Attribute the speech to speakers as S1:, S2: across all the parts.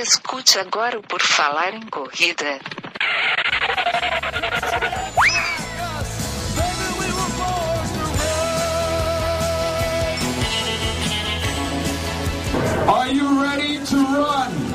S1: Escute agora o Por Falar em Corrida.
S2: Are you ready to run?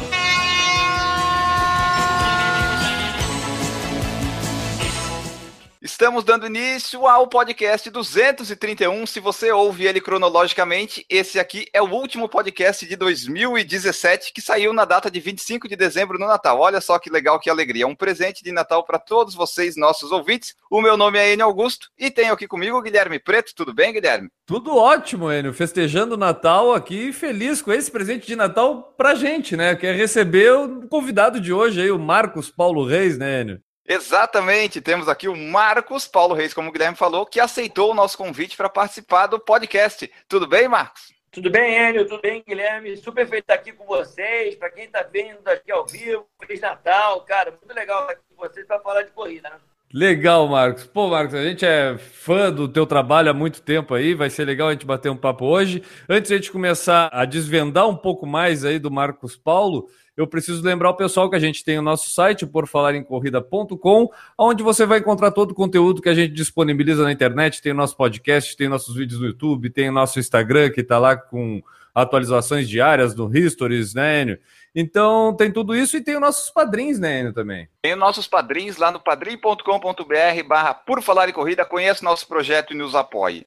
S3: Estamos dando início ao podcast 231. Se você ouve ele cronologicamente, esse aqui é o último podcast de 2017 que saiu na data de 25 de dezembro no Natal. Olha só que legal, que alegria. Um presente de Natal para todos vocês, nossos ouvintes. O meu nome é Enio Augusto e tenho aqui comigo o Guilherme Preto. Tudo bem, Guilherme?
S4: Tudo ótimo, Enio. Festejando o Natal aqui, feliz com esse presente de Natal pra gente, né? Que é receber o convidado de hoje aí, o Marcos Paulo Reis, né, Enio?
S3: Exatamente, temos aqui o Marcos Paulo Reis, como o Guilherme falou, que aceitou o nosso convite para participar do podcast. Tudo bem, Marcos?
S5: Tudo bem, Enio? Tudo bem, Guilherme? Super feliz estar aqui com vocês. Para quem está vendo aqui ao vivo, Feliz Natal, cara. Muito legal estar aqui com vocês para falar de corrida, né?
S4: Legal, Marcos. Pô, Marcos, a gente é fã do teu trabalho há muito tempo aí, vai ser legal a gente bater um papo hoje. Antes de a gente começar a desvendar um pouco mais aí do Marcos Paulo, eu preciso lembrar o pessoal que a gente tem o nosso site, porfalarencorrida.com, onde você vai encontrar todo o conteúdo que a gente disponibiliza na internet, tem o nosso podcast, tem nossos vídeos no YouTube, tem o nosso Instagram que está lá com atualizações diárias do Histories, né, Enio? Então tem tudo isso e tem os nossos padrinhos, né, Enio, também.
S3: Tem os nossos padrinhos lá no padrim.com.br barra Por Falar em Corrida, conheça nosso projeto e nos apoie.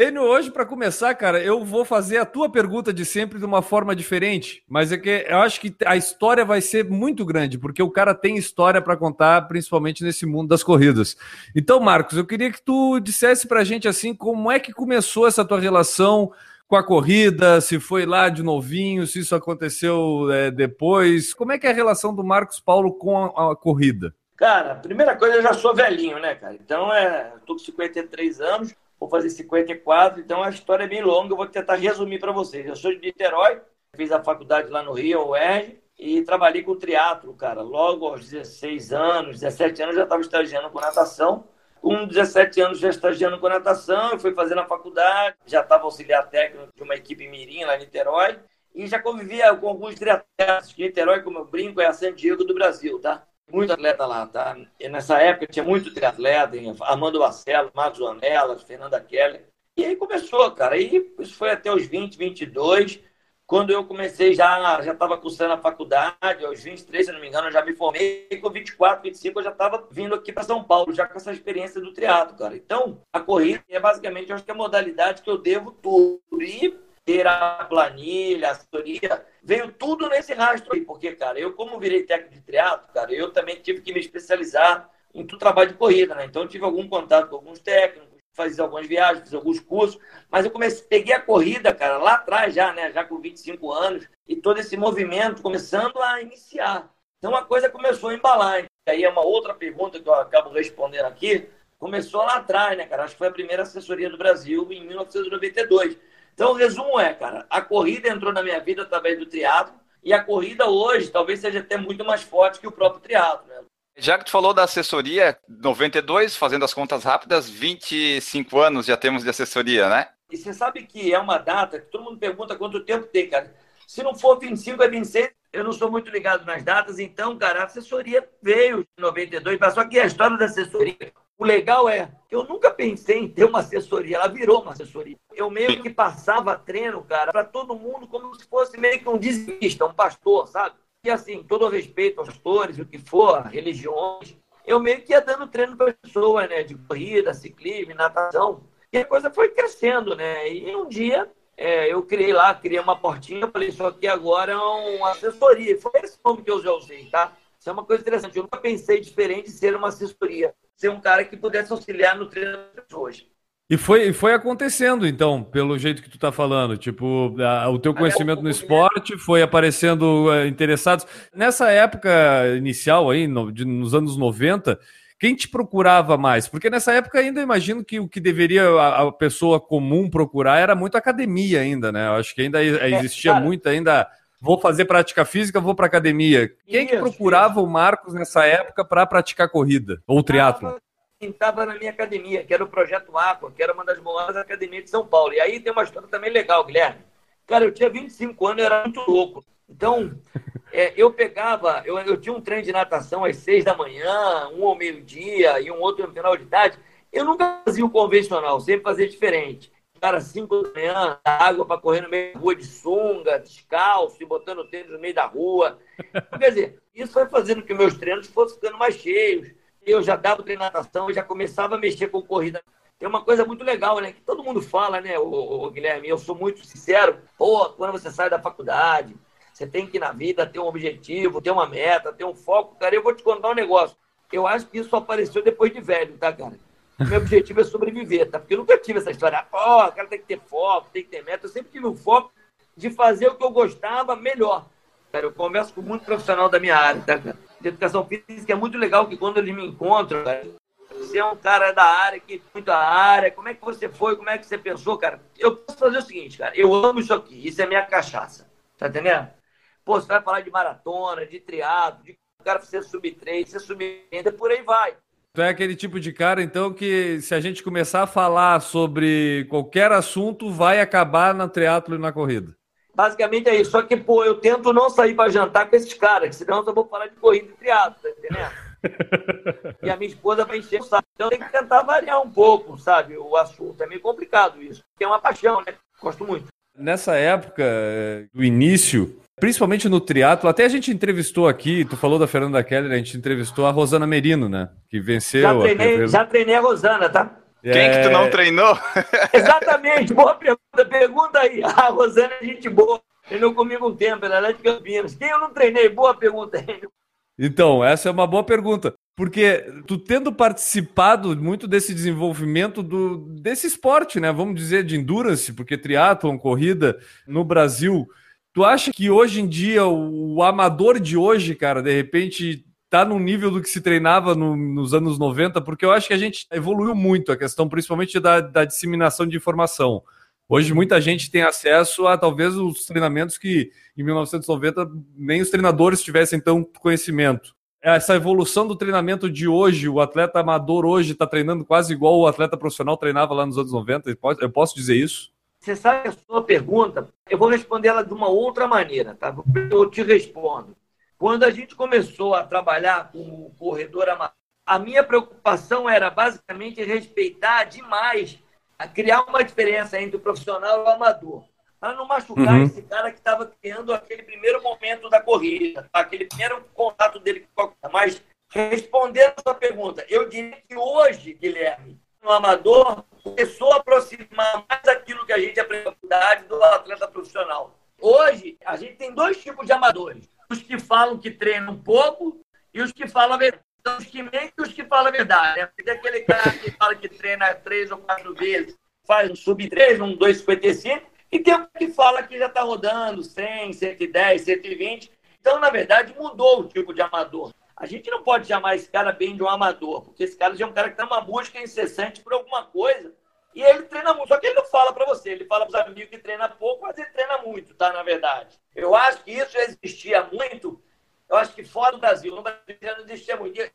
S4: Enio, hoje, para começar, cara, eu vou fazer a tua pergunta de sempre de uma forma diferente, mas é que eu acho que a história vai ser muito grande, porque o cara tem história para contar, principalmente nesse mundo das corridas. Então, Marcos, eu queria que tu dissesse para a gente assim, como é que começou essa tua relação com a corrida, se foi lá de novinho, se isso aconteceu é, depois. Como é que é a relação do Marcos Paulo com a, a corrida?
S5: Cara, primeira coisa, eu já sou velhinho, né, cara? Então, é, tô com 53 anos, vou fazer 54, então a história é bem longa, eu vou tentar resumir para vocês. Eu sou de Niterói, fiz a faculdade lá no Rio, UERJ, e trabalhei com triatlo, cara. Logo aos 16 anos, 17 anos, já estava estagiando com natação. Com 17 anos já estagiando com natação, fui fazendo a faculdade, já estava auxiliar técnico de uma equipe mirim lá em Niterói, e já convivia com alguns triatletas, Niterói, como eu brinco, é a San Diego do Brasil, tá? Muito atleta lá, tá? E nessa época tinha muito triatleta, Armando Marcelo, Marcos Vanelas, Fernanda Keller. E aí começou, cara. E isso foi até os 20, 22. Quando eu comecei, já já estava cursando a faculdade, aos 23, se não me engano, eu já me formei. E com 24, 25, eu já estava vindo aqui para São Paulo, já com essa experiência do triatlo, cara. Então, a corrida é basicamente, acho que é a modalidade que eu devo tudo. E ter a planilha, a assessoria, veio tudo nesse rastro aí, porque, cara, eu como virei técnico de triatlo, cara, eu também tive que me especializar em trabalho de corrida, né? Então tive algum contato com alguns técnicos, fiz algumas viagens, fiz alguns cursos, mas eu comecei, peguei a corrida, cara, lá atrás já, né, já com 25 anos, e todo esse movimento começando a iniciar. Então a coisa começou a embalar. Aí é uma outra pergunta que eu acabo respondendo aqui, começou lá atrás, né, cara? Acho que foi a primeira assessoria do Brasil em 1992 então, o resumo é, cara, a corrida entrou na minha vida através do triatlo e a corrida hoje talvez seja até muito mais forte que o próprio triatlo, né?
S3: Já que tu falou da assessoria, 92, fazendo as contas rápidas, 25 anos já temos de assessoria, né?
S5: E você sabe que é uma data que todo mundo pergunta quanto tempo tem, cara. Se não for 25, é 26. Eu não sou muito ligado nas datas, então, cara, a assessoria veio em 92, mas só que a história da assessoria o legal é, eu nunca pensei em ter uma assessoria, ela virou uma assessoria. Eu meio que passava treino, cara, para todo mundo como se fosse meio que um dizimista, um pastor, sabe? E assim, todo respeito aos pastores, o que for, religiões, eu meio que ia dando treino para pessoas, né? De corrida, ciclismo, natação. E a coisa foi crescendo, né? E um dia é, eu criei lá, criei uma portinha, falei, isso aqui agora é uma assessoria. Foi esse nome que eu já usei, tá? Isso é uma coisa interessante. Eu nunca pensei diferente de ser uma assessoria ser um cara que pudesse auxiliar no treino das pessoas.
S4: E foi, foi acontecendo, então, pelo jeito que tu tá falando. Tipo, a, o teu conhecimento no esporte foi aparecendo uh, interessados. Nessa época inicial aí, no, de, nos anos 90, quem te procurava mais? Porque nessa época ainda imagino que o que deveria a, a pessoa comum procurar era muito academia ainda, né? Eu acho que ainda é, existia é, muito ainda vou fazer prática física, vou para academia. Quem isso, que procurava isso. o Marcos nessa época para praticar corrida ou triatlo?
S5: Quem estava na minha academia, que era o Projeto Aqua, que era uma das maiores academias de São Paulo. E aí tem uma história também legal, Guilherme. Cara, eu tinha 25 anos, eu era muito louco. Então, é, eu pegava, eu, eu tinha um treino de natação às seis da manhã, um ao meio-dia e um outro no final de tarde. Eu nunca fazia o convencional, sempre fazia diferente. Cara, cinco da manhã, água para correr no meio da rua de sunga, descalço e botando tênis no meio da rua. Quer dizer, isso foi fazendo que meus treinos fossem ficando mais cheios. Eu já dava treino de natação, eu já começava a mexer com corrida. Tem uma coisa muito legal, né? Que todo mundo fala, né, o Guilherme? Eu sou muito sincero. Pô, quando você sai da faculdade, você tem que, na vida, ter um objetivo, ter uma meta, ter um foco. Cara, eu vou te contar um negócio. Eu acho que isso apareceu depois de velho, tá, cara? Meu objetivo é sobreviver, tá? Porque eu nunca tive essa história. Pô, o cara tem que ter foco, tem que ter meta. Eu sempre tive o foco de fazer o que eu gostava melhor. Cara, eu converso com muito profissional da minha área, tá, cara? De educação física é muito legal que quando eles me encontram, cara, você é um cara da área, que muito a área, como é que você foi, como é que você pensou, cara? Eu posso fazer o seguinte, cara, eu amo isso aqui, isso é minha cachaça, tá entendendo? Pô, você vai falar de maratona, de triatlo, de cara ser sub-3, ser sub-30, por aí vai.
S4: Tu é aquele tipo de cara, então, que se a gente começar a falar sobre qualquer assunto, vai acabar na triatlo e na corrida.
S5: Basicamente é isso. Só que, pô, eu tento não sair para jantar com esses caras, senão eu só vou falar de corrida e triatlo, tá entendendo? e a minha esposa vai encher o saco. Então tem que tentar variar um pouco, sabe, o assunto. É meio complicado isso. Tem uma paixão, né? Gosto muito.
S4: Nessa época do início, Principalmente no triatlo, até a gente entrevistou aqui, tu falou da Fernanda Keller, a gente entrevistou a Rosana Merino, né? Que venceu.
S5: Já treinei, a... já treinei a Rosana, tá?
S3: É... Quem que tu não treinou?
S5: Exatamente, boa pergunta. Pergunta aí. A Rosana é gente boa. Treinou comigo um tempo, ela é de Campinas. Quem eu não treinei? Boa pergunta aí.
S4: Então, essa é uma boa pergunta. Porque tu tendo participado muito desse desenvolvimento do, desse esporte, né? Vamos dizer, de endurance, porque triatlon, corrida no Brasil Tu acha que hoje em dia o, amador de hoje, cara, de repente tá no nível do que se treinava no, nos anos 90? Porque eu acho que a gente evoluiu muito a questão, principalmente da, da disseminação de informação. Hoje muita gente tem acesso a talvez os treinamentos que em 1990 nem os treinadores tivessem tão conhecimento. Essa evolução do treinamento de hoje, o atleta amador hoje está treinando quase igual o atleta profissional treinava lá nos anos 90. Eu posso dizer isso?
S5: Você sabe a sua pergunta? Eu vou responder ela de uma outra maneira, tá? Eu te respondo. Quando a gente começou a trabalhar com o corredor amador, a minha preocupação era basicamente respeitar demais, a criar uma diferença entre o profissional e o amador, para não machucar uhum. esse cara que estava criando aquele primeiro momento da corrida, tá? aquele primeiro contato dele com a Mas respondendo a sua pergunta, eu diria que hoje, Guilherme, no amador, começou a aproximar mais aquilo que a gente aprendeu na do atleta profissional. Hoje, a gente tem dois tipos de amadores. Os que falam que treinam pouco e os que falam a verdade. Os que mentem e os que falam a verdade. Né? Tem aquele cara que fala que treina três ou quatro vezes, faz um sub-3, um 2,55, e tem um que fala que já está rodando 100, 110, 120. Então, na verdade, mudou o tipo de amador. A gente não pode chamar esse cara bem de um amador, porque esse cara já é um cara que tem uma busca incessante por alguma coisa e ele treina muito. Só que ele não fala para você, ele fala para os amigos que treina pouco, mas ele treina muito, tá? Na verdade. Eu acho que isso existia muito, eu acho que fora do Brasil, no Brasil já não existia muito. Eu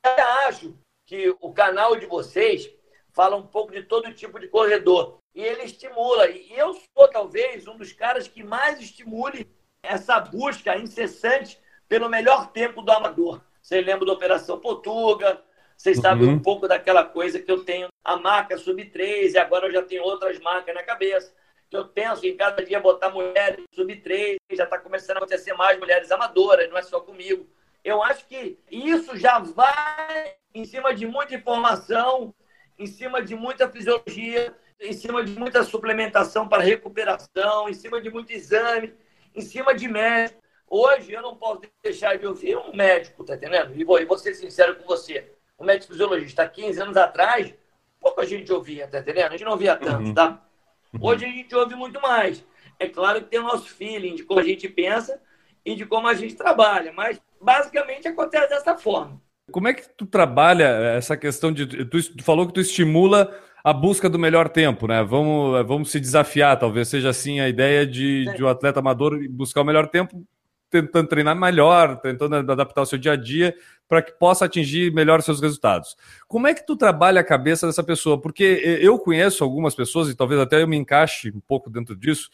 S5: acho que o canal de vocês fala um pouco de todo tipo de corredor. E ele estimula. E eu sou, talvez, um dos caras que mais estimule essa busca incessante pelo melhor tempo do amador. Vocês lembram da Operação Portuga, vocês uhum. sabem um pouco daquela coisa que eu tenho a marca Sub-3 e agora eu já tenho outras marcas na cabeça. Que eu penso em cada dia botar mulheres Sub-3, já está começando a acontecer mais mulheres amadoras, não é só comigo. Eu acho que isso já vai em cima de muita informação, em cima de muita fisiologia, em cima de muita suplementação para recuperação, em cima de muito exame, em cima de médico. Hoje eu não posso deixar de ouvir um médico, tá entendendo? E vou, e vou ser sincero com você. Um médico fisiologista, há 15 anos atrás, pouco a gente ouvia, tá entendendo? A gente não ouvia tanto, uhum. tá? Hoje a gente ouve muito mais. É claro que tem o nosso feeling de como a gente pensa e de como a gente trabalha, mas basicamente acontece dessa forma.
S4: Como é que tu trabalha essa questão de. Tu, tu falou que tu estimula a busca do melhor tempo, né? Vamos, vamos se desafiar, talvez seja assim a ideia de, de um atleta amador buscar o melhor tempo tentando treinar melhor, tentando adaptar o seu dia a dia para que possa atingir melhor os seus resultados. Como é que tu trabalha a cabeça dessa pessoa? Porque eu conheço algumas pessoas, e talvez até eu me encaixe um pouco dentro disso,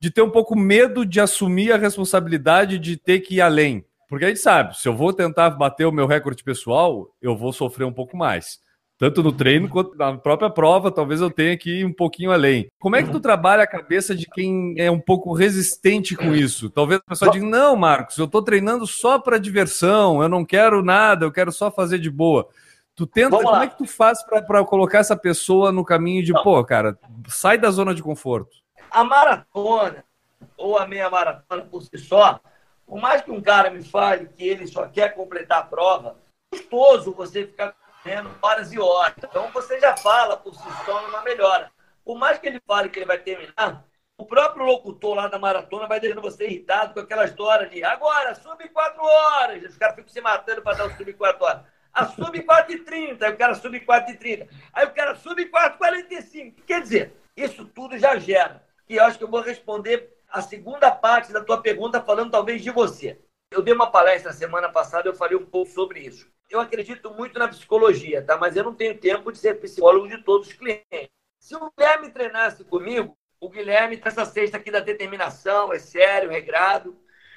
S4: de ter um pouco medo de assumir a responsabilidade de ter que ir além. Porque a gente sabe, se eu vou tentar bater o meu recorde pessoal, eu vou sofrer um pouco mais. Tanto no treino quanto na própria prova, talvez eu tenha que ir um pouquinho além. Como é que tu trabalha a cabeça de quem é um pouco resistente com isso? Talvez a pessoa diga: não, Marcos, eu estou treinando só para diversão, eu não quero nada, eu quero só fazer de boa. Tu tenta, como é que tu faz para colocar essa pessoa no caminho de, pô, cara, sai da zona de conforto?
S5: A maratona, ou a meia maratona por si só, por mais que um cara me fale que ele só quer completar a prova, é custoso você ficar correndo horas e horas. Então você já fala por si só numa melhora. Por mais que ele fale que ele vai terminar, o próprio locutor lá da maratona vai deixando você irritado com aquela história de agora, sub 4 horas. Os caras ficam se matando para dar o sub 4 horas. A sub 4 e 30, aí o cara sub 4 e 30. Aí o cara sub 4 e 45. Quer dizer, isso tudo já gera que eu acho que eu vou responder a segunda parte da tua pergunta falando talvez de você. Eu dei uma palestra semana passada, eu falei um pouco sobre isso. Eu acredito muito na psicologia, tá? Mas eu não tenho tempo de ser psicólogo de todos os clientes. Se o Guilherme treinasse comigo, o Guilherme tem essa cesta aqui da determinação, é sério, regrado.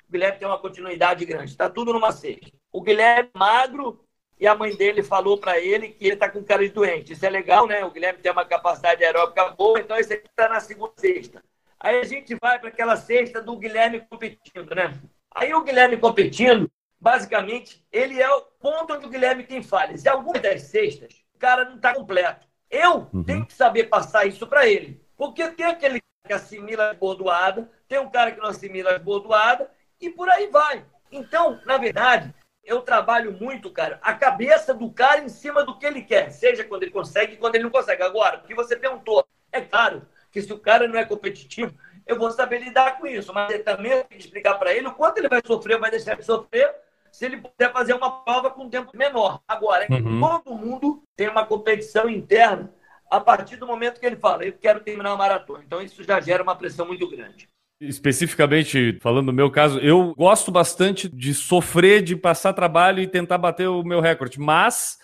S5: O Guilherme tem uma continuidade grande. Está tudo numa cesta. O Guilherme é magro e a mãe dele falou para ele que ele está com cara de doente. Isso é legal, né? O Guilherme tem uma capacidade aeróbica boa, então esse aqui está na segunda sexta. Aí a gente vai para aquela sexta do Guilherme competindo, né? Aí o Guilherme competindo, basicamente, ele é o ponto onde o Guilherme tem falhas. E algumas das sextas, o cara não está completo. Eu uhum. tenho que saber passar isso para ele. Porque tem aquele que assimila as bordoadas, tem um cara que não assimila as bordoadas, e por aí vai. Então, na verdade, eu trabalho muito, cara, a cabeça do cara em cima do que ele quer, seja quando ele consegue e quando ele não consegue. Agora, o que você perguntou, é claro que se o cara não é competitivo, eu vou saber lidar com isso, mas eu também tenho que explicar para ele o quanto ele vai sofrer, vai deixar de sofrer, se ele puder fazer uma prova com um tempo menor. Agora, é uhum. todo mundo tem uma competição interna a partir do momento que ele fala, eu quero terminar uma maratona. Então, isso já gera uma pressão muito grande.
S4: Especificamente, falando do meu caso, eu gosto bastante de sofrer, de passar trabalho e tentar bater o meu recorde, mas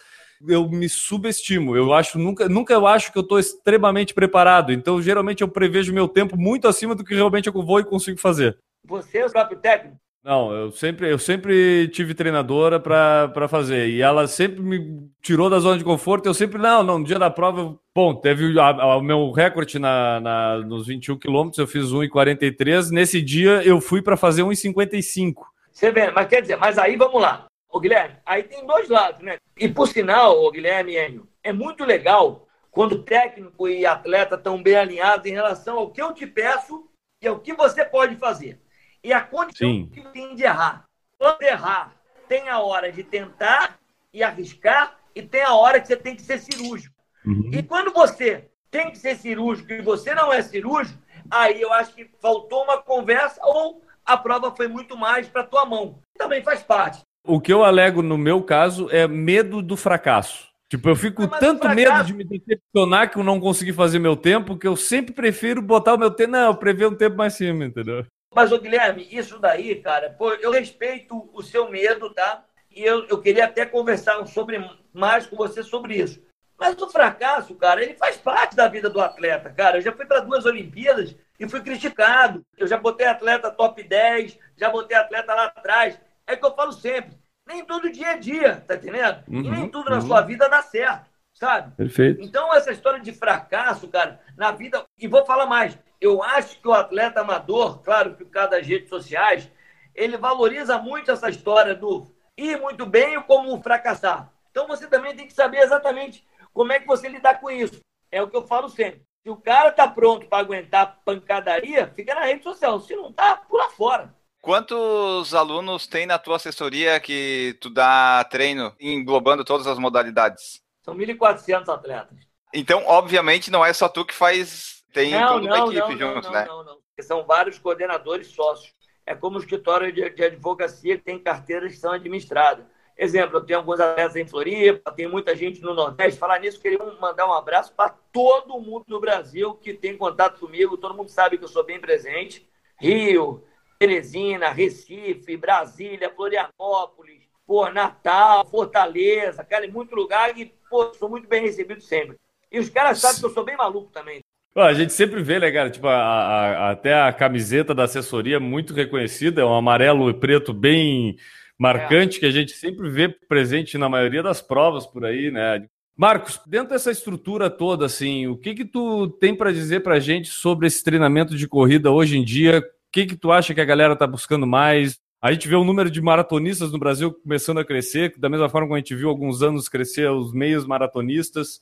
S4: eu me subestimo. Eu acho nunca, nunca eu acho que eu estou extremamente preparado. Então, geralmente eu prevejo meu tempo muito acima do que realmente eu vou e consigo fazer.
S5: Você é o próprio técnico?
S4: Não, eu sempre, eu sempre tive treinadora para fazer. E ela sempre me tirou da zona de conforto. Eu sempre, não, não, no dia da prova, bom, teve o meu recorde na, na, nos 21 quilômetros, eu fiz 1,43. Nesse dia eu fui para fazer 1,55.
S5: Você vê, mas quer dizer, mas aí vamos lá. Ô, Guilherme, aí tem dois lados, né? E por sinal, ô, Guilherme Enio, é muito legal quando técnico e atleta estão bem alinhados em relação ao que eu te peço e ao que você pode fazer. E a condição Sim. que tem de errar. Quando errar, tem a hora de tentar e arriscar, e tem a hora que você tem que ser cirúrgico. Uhum. E quando você tem que ser cirúrgico e você não é cirúrgico, aí eu acho que faltou uma conversa ou a prova foi muito mais para tua mão. Também faz parte.
S4: O que eu alego no meu caso é medo do fracasso. Tipo, eu fico com tanto fracasso... medo de me decepcionar que eu não consegui fazer meu tempo que eu sempre prefiro botar o meu tempo. Não, eu prever um tempo mais cima, entendeu?
S5: Mas, ô Guilherme, isso daí, cara, pô, eu respeito o seu medo, tá? E eu, eu queria até conversar sobre, mais com você sobre isso. Mas o fracasso, cara, ele faz parte da vida do atleta, cara. Eu já fui para duas Olimpíadas e fui criticado. Eu já botei atleta top 10, já botei atleta lá atrás. É que eu falo sempre, nem todo dia é dia, tá entendendo? Uhum, e nem tudo uhum. na sua vida dá certo, sabe?
S4: Perfeito.
S5: Então, essa história de fracasso, cara, na vida. E vou falar mais, eu acho que o atleta amador, claro que por causa das redes sociais, ele valoriza muito essa história do ir muito bem ou como fracassar. Então você também tem que saber exatamente como é que você lidar com isso. É o que eu falo sempre. Se o cara está pronto para aguentar pancadaria, fica na rede social. Se não tá, pula fora.
S3: Quantos alunos tem na tua assessoria que tu dá treino englobando todas as modalidades?
S5: São 1.400 atletas.
S3: Então, obviamente, não é só tu que faz tem
S5: não,
S3: toda
S5: não,
S3: a equipe
S5: não,
S3: junto,
S5: não,
S3: né?
S5: Não, não, não. São vários coordenadores sócios. É como o escritório de, de advocacia que tem carteiras que são administradas. Exemplo, eu tenho alguns atletas em Floripa, tem muita gente no Nordeste. Falar nisso, queria mandar um abraço para todo mundo no Brasil que tem contato comigo. Todo mundo sabe que eu sou bem presente. Rio, Teresina, Recife, Brasília, Florianópolis, pô, Natal, Fortaleza, cara, em muito lugar e, pô, sou muito bem recebido sempre. E os caras sabem que eu sou bem maluco também.
S4: A gente sempre vê, né, cara? Tipo, a, a, até a camiseta da assessoria é muito reconhecida, é um amarelo e preto bem marcante é. que a gente sempre vê presente na maioria das provas por aí, né? Marcos, dentro dessa estrutura toda, assim, o que que tu tem para dizer para a gente sobre esse treinamento de corrida hoje em dia? O que que tu acha que a galera está buscando mais? A gente vê o número de maratonistas no Brasil começando a crescer, da mesma forma como a gente viu alguns anos crescer os meios maratonistas.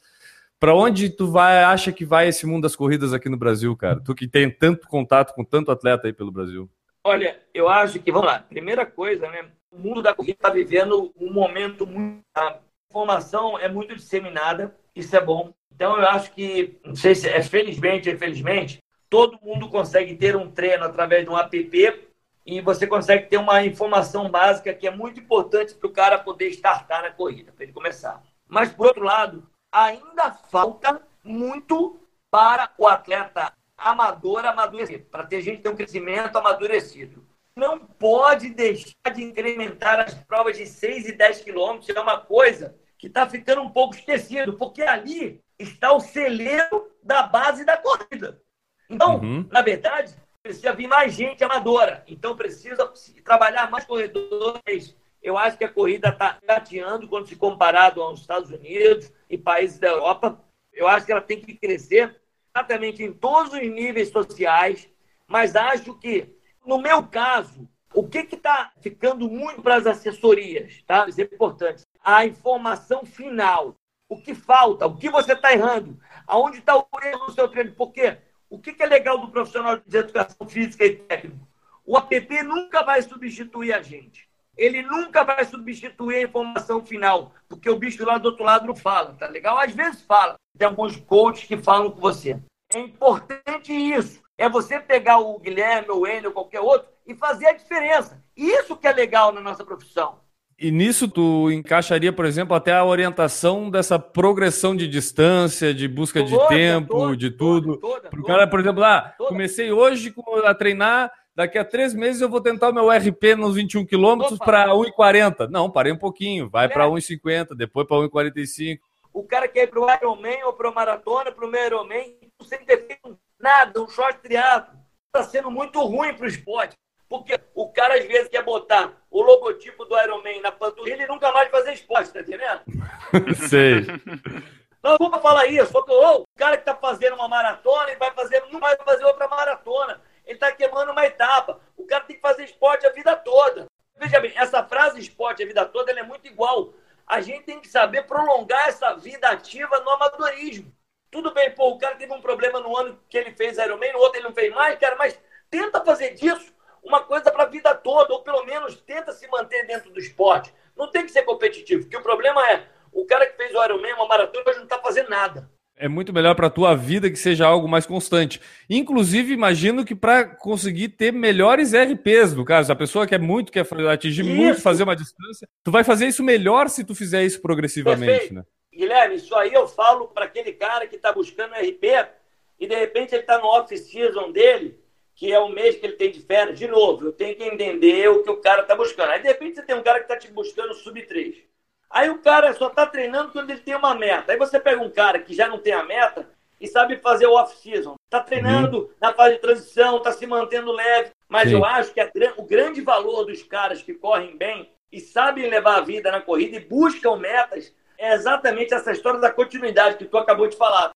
S4: Para onde tu vai, acha que vai esse mundo das corridas aqui no Brasil, cara? Tu que tem tanto contato com tanto atleta aí pelo Brasil.
S5: Olha, eu acho que, vamos lá, primeira coisa, né? O mundo da corrida está vivendo um momento muito. A informação é muito disseminada, isso é bom. Então, eu acho que, não sei se é felizmente ou infelizmente, todo mundo consegue ter um treino através de um app e você consegue ter uma informação básica que é muito importante para o cara poder startar na corrida, para ele começar. Mas, por outro lado, ainda falta muito para o atleta amador amadurecer, para ter gente ter um crescimento amadurecido. Não pode deixar de incrementar as provas de 6 e 10 quilômetros, é uma coisa que está ficando um pouco esquecido, porque ali está o celeiro da base da corrida. Então, uhum. na verdade, precisa vir mais gente amadora. Então, precisa trabalhar mais corredores, eu acho que a corrida está gateando quando se comparado aos Estados Unidos e países da Europa. Eu acho que ela tem que crescer exatamente em todos os níveis sociais, mas acho que, no meu caso, o que está ficando muito para as assessorias, tá? Isso é importante. A informação final. O que falta, o que você está errando, aonde está o erro no seu treino. Porque o que, que é legal do profissional de educação física e técnico? O app nunca vai substituir a gente ele nunca vai substituir a informação final, porque o bicho lá do outro lado não fala, tá legal? Às vezes fala. Tem alguns coaches que falam com você. É importante isso. É você pegar o Guilherme, ou ele, ou qualquer outro, e fazer a diferença. Isso que é legal na nossa profissão.
S4: E nisso tu encaixaria, por exemplo, até a orientação dessa progressão de distância, de busca toda, de tempo, toda, de tudo. Para o cara, por exemplo, ah, comecei hoje a treinar daqui a três meses eu vou tentar o meu RP nos 21 quilômetros para 1,40. Não, parei um pouquinho, vai para 1,50, depois para 1,45.
S5: O cara quer ir para o Ironman ou para o Maratona, para o meu Ironman, sem ter feito nada, um short triado. Está sendo muito ruim para o esporte. Porque o cara, às vezes, quer botar o logotipo do Ironman na panturrilha e nunca mais fazer esporte, tá entendendo?
S4: Sei.
S5: Não vou falar isso, só que oh, o cara que está fazendo uma maratona, ele vai fazer, não vai fazer outra maratona ele está queimando uma etapa. O cara tem que fazer esporte a vida toda. Veja bem, essa frase esporte a vida toda é muito igual. A gente tem que saber prolongar essa vida ativa no amadorismo. Tudo bem, pô, o cara teve um problema no ano que ele fez Ironman, no outro ele não fez mais, cara, mas tenta fazer disso uma coisa para a vida toda, ou pelo menos tenta se manter dentro do esporte. Não tem que ser competitivo, porque o problema é, o cara que fez o Ironman, uma maratona, hoje não está fazendo nada.
S4: É muito melhor para a tua vida que seja algo mais constante. Inclusive, imagino que para conseguir ter melhores RPs, no caso, a pessoa quer muito, quer atingir isso. muito, fazer uma distância, tu vai fazer isso melhor se tu fizer isso progressivamente, Perfeito. né?
S5: Guilherme, isso aí eu falo para aquele cara que está buscando RP e de repente ele está no off-season dele, que é o mês que ele tem de férias. De novo, eu tenho que entender o que o cara está buscando. Aí de repente você tem um cara que está te buscando sub 3. Aí o cara só está treinando quando ele tem uma meta. Aí você pega um cara que já não tem a meta e sabe fazer o off-season. Está treinando uhum. na fase de transição, está se mantendo leve. Mas Sim. eu acho que a, o grande valor dos caras que correm bem e sabem levar a vida na corrida e buscam metas é exatamente essa história da continuidade que tu acabou de falar.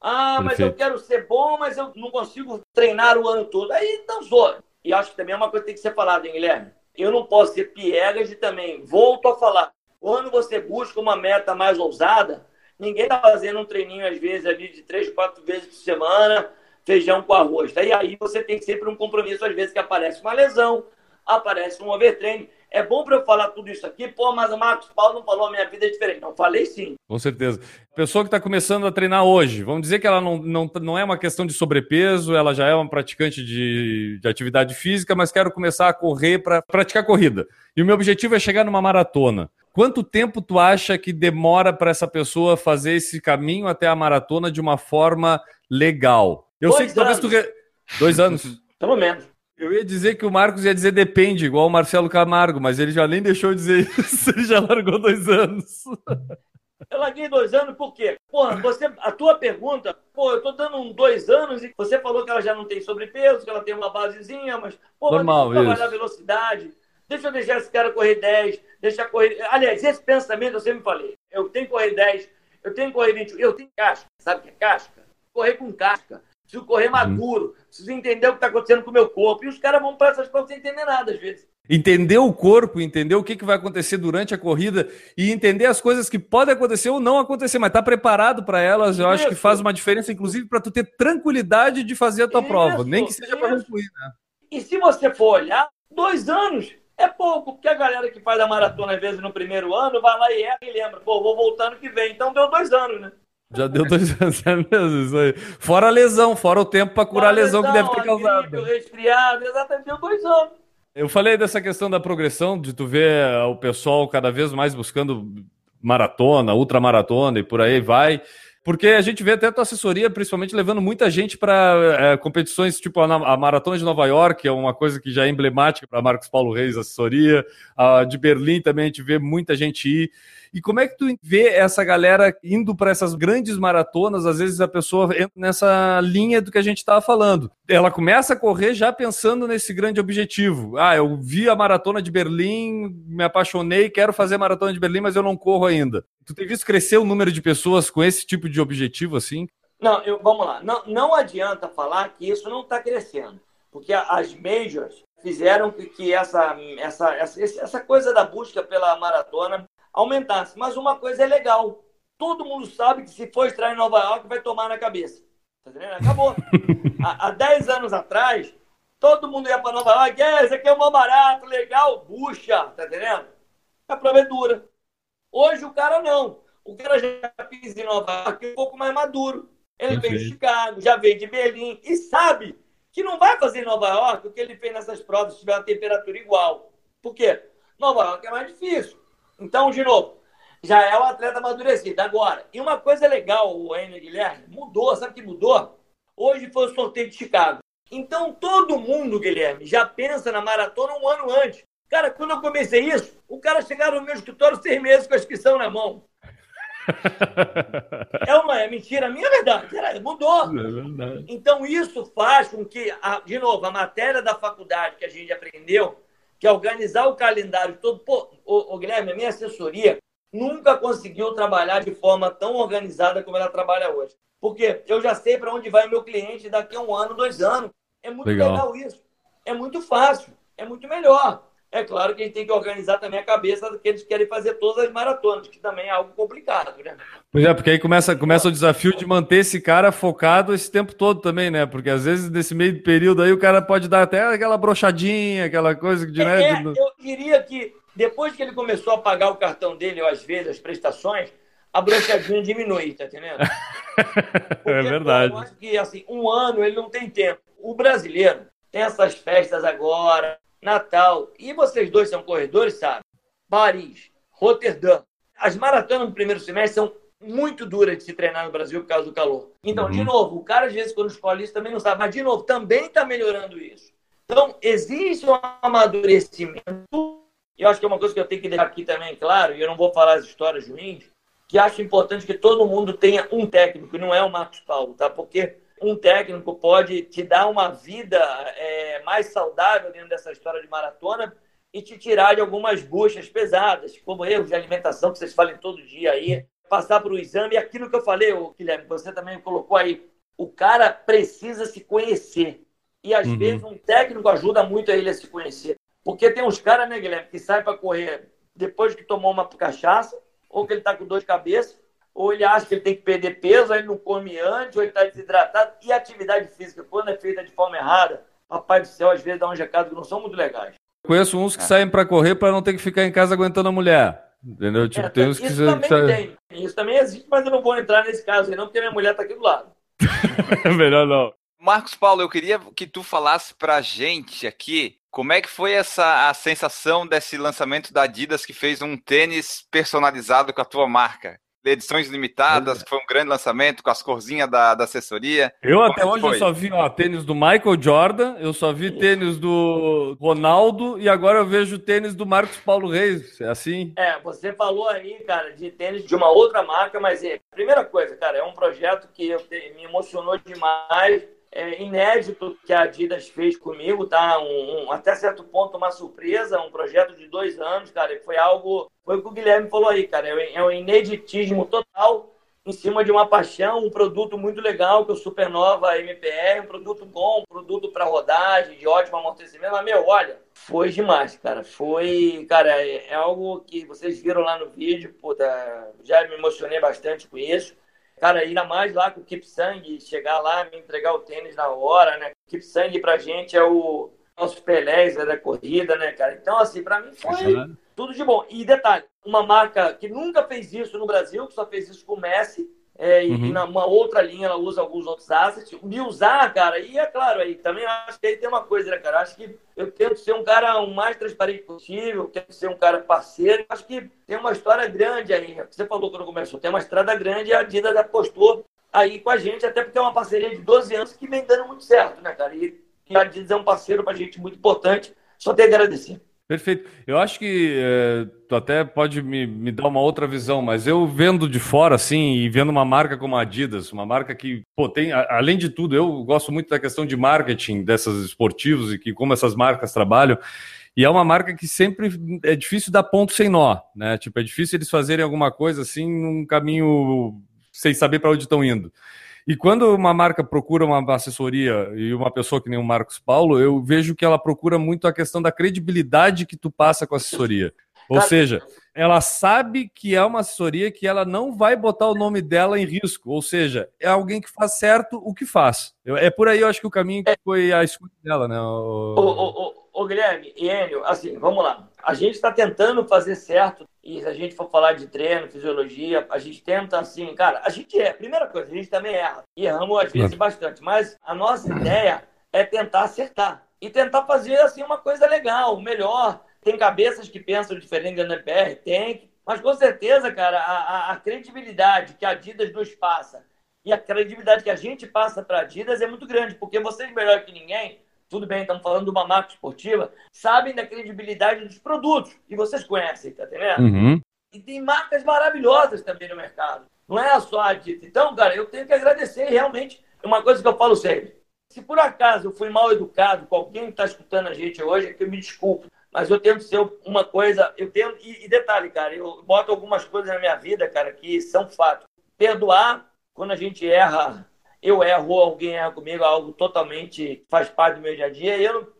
S5: Ah, mas Perfeito. eu quero ser bom, mas eu não consigo treinar o ano todo. Aí não sou. E acho que também é uma coisa que tem que ser falada, hein, Guilherme? Eu não posso ser piegas de também, volto a falar, quando você busca uma meta mais ousada, ninguém está fazendo um treininho, às vezes, ali de três, quatro vezes por semana, feijão com arroz. E aí você tem sempre um compromisso, às vezes, que aparece uma lesão, aparece um overtraining. É bom para eu falar tudo isso aqui, pô, mas o Marcos Paulo não falou, a minha vida é diferente. Não, falei sim.
S4: Com certeza. Pessoa que está começando a treinar hoje, vamos dizer que ela não, não, não é uma questão de sobrepeso, ela já é uma praticante de, de atividade física, mas quero começar a correr para praticar corrida. E o meu objetivo é chegar numa maratona. Quanto tempo tu acha que demora para essa pessoa fazer esse caminho até a maratona de uma forma legal?
S5: Eu Dois sei que talvez tu.
S4: Dois anos.
S5: Pelo menos.
S4: Eu ia dizer que o Marcos ia dizer depende, igual o Marcelo Camargo, mas ele já nem deixou de dizer isso, ele já largou dois anos.
S5: Eu larguei dois anos por quê? Porra, você, a tua pergunta, pô, eu tô dando um dois anos e você falou que ela já não tem sobrepeso, que ela tem uma basezinha, mas, pô,
S4: Normal,
S5: deixa eu trabalhar velocidade, deixa eu deixar esse cara correr 10, deixar correr. Aliás, esse pensamento eu sempre falei. Eu tenho que correr 10, eu tenho que correr 20, eu tenho casca, sabe o que é casca? Correr com casca. Preciso correr maduro, preciso entender o que está acontecendo com o meu corpo. E os caras vão para essas coisas sem entender nada, às vezes.
S4: Entender o corpo, entender o que, que vai acontecer durante a corrida e entender as coisas que podem acontecer ou não acontecer, mas estar preparado para elas, eu acho que faz uma diferença, inclusive, para tu ter tranquilidade de fazer a tua
S5: Isso,
S4: prova, nem que seja para concluir, né?
S5: E se você for olhar, dois anos é pouco, porque a galera que faz a maratona, às vezes, no primeiro ano, vai lá e erra e lembra, pô, vou voltar ano que vem. Então deu dois anos, né?
S4: Já deu dois anos, é mesmo isso aí. Fora a lesão, fora o tempo para curar a lesão que deve ter
S5: Lesão,
S4: causado.
S5: gripe, resfriado, exatamente, deu dois anos.
S4: Eu falei dessa questão da progressão, de tu ver o pessoal cada vez mais buscando maratona, ultramaratona e por aí vai. Porque a gente vê até a tua assessoria, principalmente, levando muita gente para competições tipo a, a Maratona de Nova York, que é uma coisa que já é emblemática para Marcos Paulo Reis, assessoria. A de Berlim também a gente vê muita gente ir. E como é que tu vê essa galera indo para essas grandes maratonas? Às vezes a pessoa entra nessa linha do que a gente estava falando. Ela começa a correr já pensando nesse grande objetivo. Ah, eu vi a maratona de Berlim, me apaixonei, quero fazer a maratona de Berlim, mas eu não corro ainda. Tu tem visto crescer o número de pessoas com esse tipo de objetivo assim?
S5: Não, eu, vamos lá. Não, não adianta falar que isso não está crescendo. Porque as majors fizeram com que essa, essa, essa, essa coisa da busca pela maratona aumentasse. Mas uma coisa é legal. Todo mundo sabe que se for estrear em Nova York, vai tomar na cabeça. Tá entendendo? Acabou. há, há 10 anos atrás, todo mundo ia para Nova York. É, esse aqui é uma barato, legal, bucha. Tá entendendo? A prova é dura. Hoje o cara não. O cara já pisa em Nova York um pouco mais maduro. Ele veio de
S4: Perfeito.
S5: Chicago, já veio de Berlim e sabe que não vai fazer em Nova York o que ele fez nessas provas se tiver uma temperatura igual. Por quê? Nova York é mais difícil. Então, de novo, já é o atleta amadurecido. Agora, e uma coisa legal, o Enio Guilherme, mudou, sabe o que mudou? Hoje foi o sorteio de Chicago. Então, todo mundo, Guilherme, já pensa na maratona um ano antes. Cara, quando eu comecei isso, o cara chegava no meu escritório seis meses com a inscrição na mão. É uma é mentira, minha verdade. Cara, mudou. Então, isso faz com que, a- de novo, a matéria da faculdade que a gente aprendeu, que é organizar o calendário todo. Pô, ô, ô, Guilherme, a minha assessoria nunca conseguiu trabalhar de forma tão organizada como ela trabalha hoje. Porque eu já sei para onde vai o meu cliente daqui a um ano, dois anos. É muito
S4: Legal.
S5: legal, isso. É muito fácil. É muito melhor. É claro que a gente tem que organizar também a cabeça daqueles que querem fazer todas as maratonas, que também é algo complicado, né?
S4: Pois é, porque aí começa, começa o desafio de manter esse cara focado esse tempo todo também, né? Porque às vezes nesse meio período aí o cara pode dar até aquela brochadinha, aquela coisa de, né,
S5: É, eu diria que depois que ele começou a pagar o cartão dele, ou às vezes as prestações, a brochadinha diminui, tá entendendo? Porque,
S4: É verdade.
S5: pô, Eu acho que assim, um ano ele não tem tempo. O brasileiro tem essas festas agora, Natal. E vocês dois são corredores, sabem? Paris, Roterdã. As maratonas no primeiro semestre são muito duras de se treinar no Brasil por causa do calor. Então, de
S4: Uhum.
S5: novo, o cara às vezes quando escolhe isso também não sabe. Mas, de novo, também está melhorando isso. Então, existe um amadurecimento. E eu acho que é uma coisa que eu tenho que deixar aqui também claro, e eu não vou falar as histórias ruins, que acho importante que todo mundo tenha um técnico, e não é o Marcos Paulo, tá? Porque um técnico pode te dar uma vida é, mais saudável dentro dessa história de maratona e te tirar de algumas buchas pesadas, como erros de alimentação que vocês falam todo dia aí, passar para o exame. E aquilo que eu falei, Guilherme, você também colocou aí, o cara precisa se conhecer. E às
S4: Uhum.
S5: vezes um técnico ajuda muito a ele a se conhecer. Porque tem uns caras, né, Guilherme, que saem para correr depois que tomou uma cachaça, ou que ele está com dor de cabeça, ou ele acha que ele tem que perder peso, aí ele não come antes, ou ele está desidratado. E a atividade física, quando é feita de forma errada, papai do céu, às vezes dá uns recados que não são muito legais.
S4: Conheço uns que saem pra correr pra não ter que ficar em casa aguentando a mulher. Entendeu? Tipo,
S5: É,
S4: tem uns que,
S5: isso
S4: que
S5: também tem. Isso também existe, mas eu não vou entrar nesse caso aí não, porque minha mulher está aqui do lado.
S4: Melhor não.
S3: Marcos Paulo, eu queria que tu falasse pra gente aqui como é que foi essa a sensação desse lançamento da Adidas que fez um tênis personalizado com a tua marca. Edições limitadas, que foi um grande lançamento com as corzinhas da, da assessoria.
S4: Eu Como até hoje eu só vi ó, tênis do Michael Jordan, eu só vi tênis do Ronaldo e agora eu vejo tênis do Marcos Paulo Reis. É assim?
S5: É, você falou aí, cara, de tênis de uma outra marca, mas é, primeira coisa, cara, é um projeto que eu te, me emocionou demais é, inédito que a Adidas fez comigo, tá? Um, um, até certo ponto uma surpresa, um projeto de dois anos, cara. Foi algo, foi o que o Guilherme falou aí, cara. É, é um ineditismo total em cima de uma paixão, um produto muito legal que é o Supernova MPR, um produto bom, um produto para rodagem, de ótimo amortecimento. Mas, meu, olha, foi demais, cara. Foi, cara, é, é algo que vocês viram lá no vídeo, puta, já me emocionei bastante com isso. Cara, ainda mais lá com o Keep Sang, chegar lá, me entregar o tênis na hora, né? Keep Sang pra gente é o nosso Pelés da corrida, né, cara? Então, assim, pra mim foi tudo de bom. E detalhe, uma marca que nunca fez isso no Brasil, que só fez isso com o Messi, é, uhum. E numa outra linha ela usa alguns outros assets. Me usar, cara, e é claro, aí também acho que aí tem uma coisa, né, cara? Acho que eu tento ser um cara o mais transparente possível, tento ser um cara parceiro. Acho que tem uma história grande aí. Você falou quando começou, tem uma estrada grande e a Adidas apostou aí com a gente, até porque é uma parceria de 12 anos que vem dando muito certo, né, cara? E, e a Adidas é um parceiro pra gente muito importante. Só tenho a agradecer.
S4: Perfeito. Eu acho que é, tu até pode me, me dar uma outra visão, mas eu vendo de fora, assim, e vendo uma marca como a Adidas, uma marca que, pô, tem, a, além de tudo, eu gosto muito da questão de marketing dessas esportivos e que como essas marcas trabalham. E é uma marca que sempre é difícil dar ponto sem nó, né? Tipo, é difícil eles fazerem alguma coisa assim num caminho sem saber para onde estão indo. E quando uma marca procura uma assessoria e uma pessoa que nem o Marcos Paulo, eu vejo que ela procura muito a questão da credibilidade que tu passa com a assessoria. Ou seja, ela sabe que é uma assessoria que ela não vai botar o nome dela em risco. Ou seja, é alguém que faz certo o que faz. É por aí, eu acho que o caminho que foi a escolha dela, né?
S5: O, o, o, o Guilherme e Enio, assim, vamos lá. A gente está tentando fazer certo e se a gente for falar de treino, fisiologia, a gente tenta assim, cara, a gente é, primeira coisa, a gente também erra. E erramos às vezes bastante, mas a nossa ideia é tentar acertar e tentar fazer assim uma coisa legal, melhor. Tem cabeças que pensam diferente da NPR, tem, mas com certeza, cara, a, a, a credibilidade que a Adidas nos passa e a credibilidade que a gente passa para a Adidas é muito grande, porque vocês melhor que ninguém tudo bem, estamos falando de uma marca esportiva, sabem da credibilidade dos produtos que vocês conhecem, tá entendendo? Uhum. E tem marcas maravilhosas também no mercado. Não é só a Adidas. Então, cara, eu tenho que agradecer realmente uma coisa que eu falo sempre. Se por acaso eu fui mal educado com alguém que está escutando a gente hoje, é que eu me desculpo. Mas eu tento ser uma coisa. Eu tenho. E, e detalhe, cara, eu boto algumas coisas na minha vida, cara, que são fatos. Perdoar quando a gente erra eu erro, alguém erra comigo, é algo totalmente faz parte do meu dia a dia. E eu,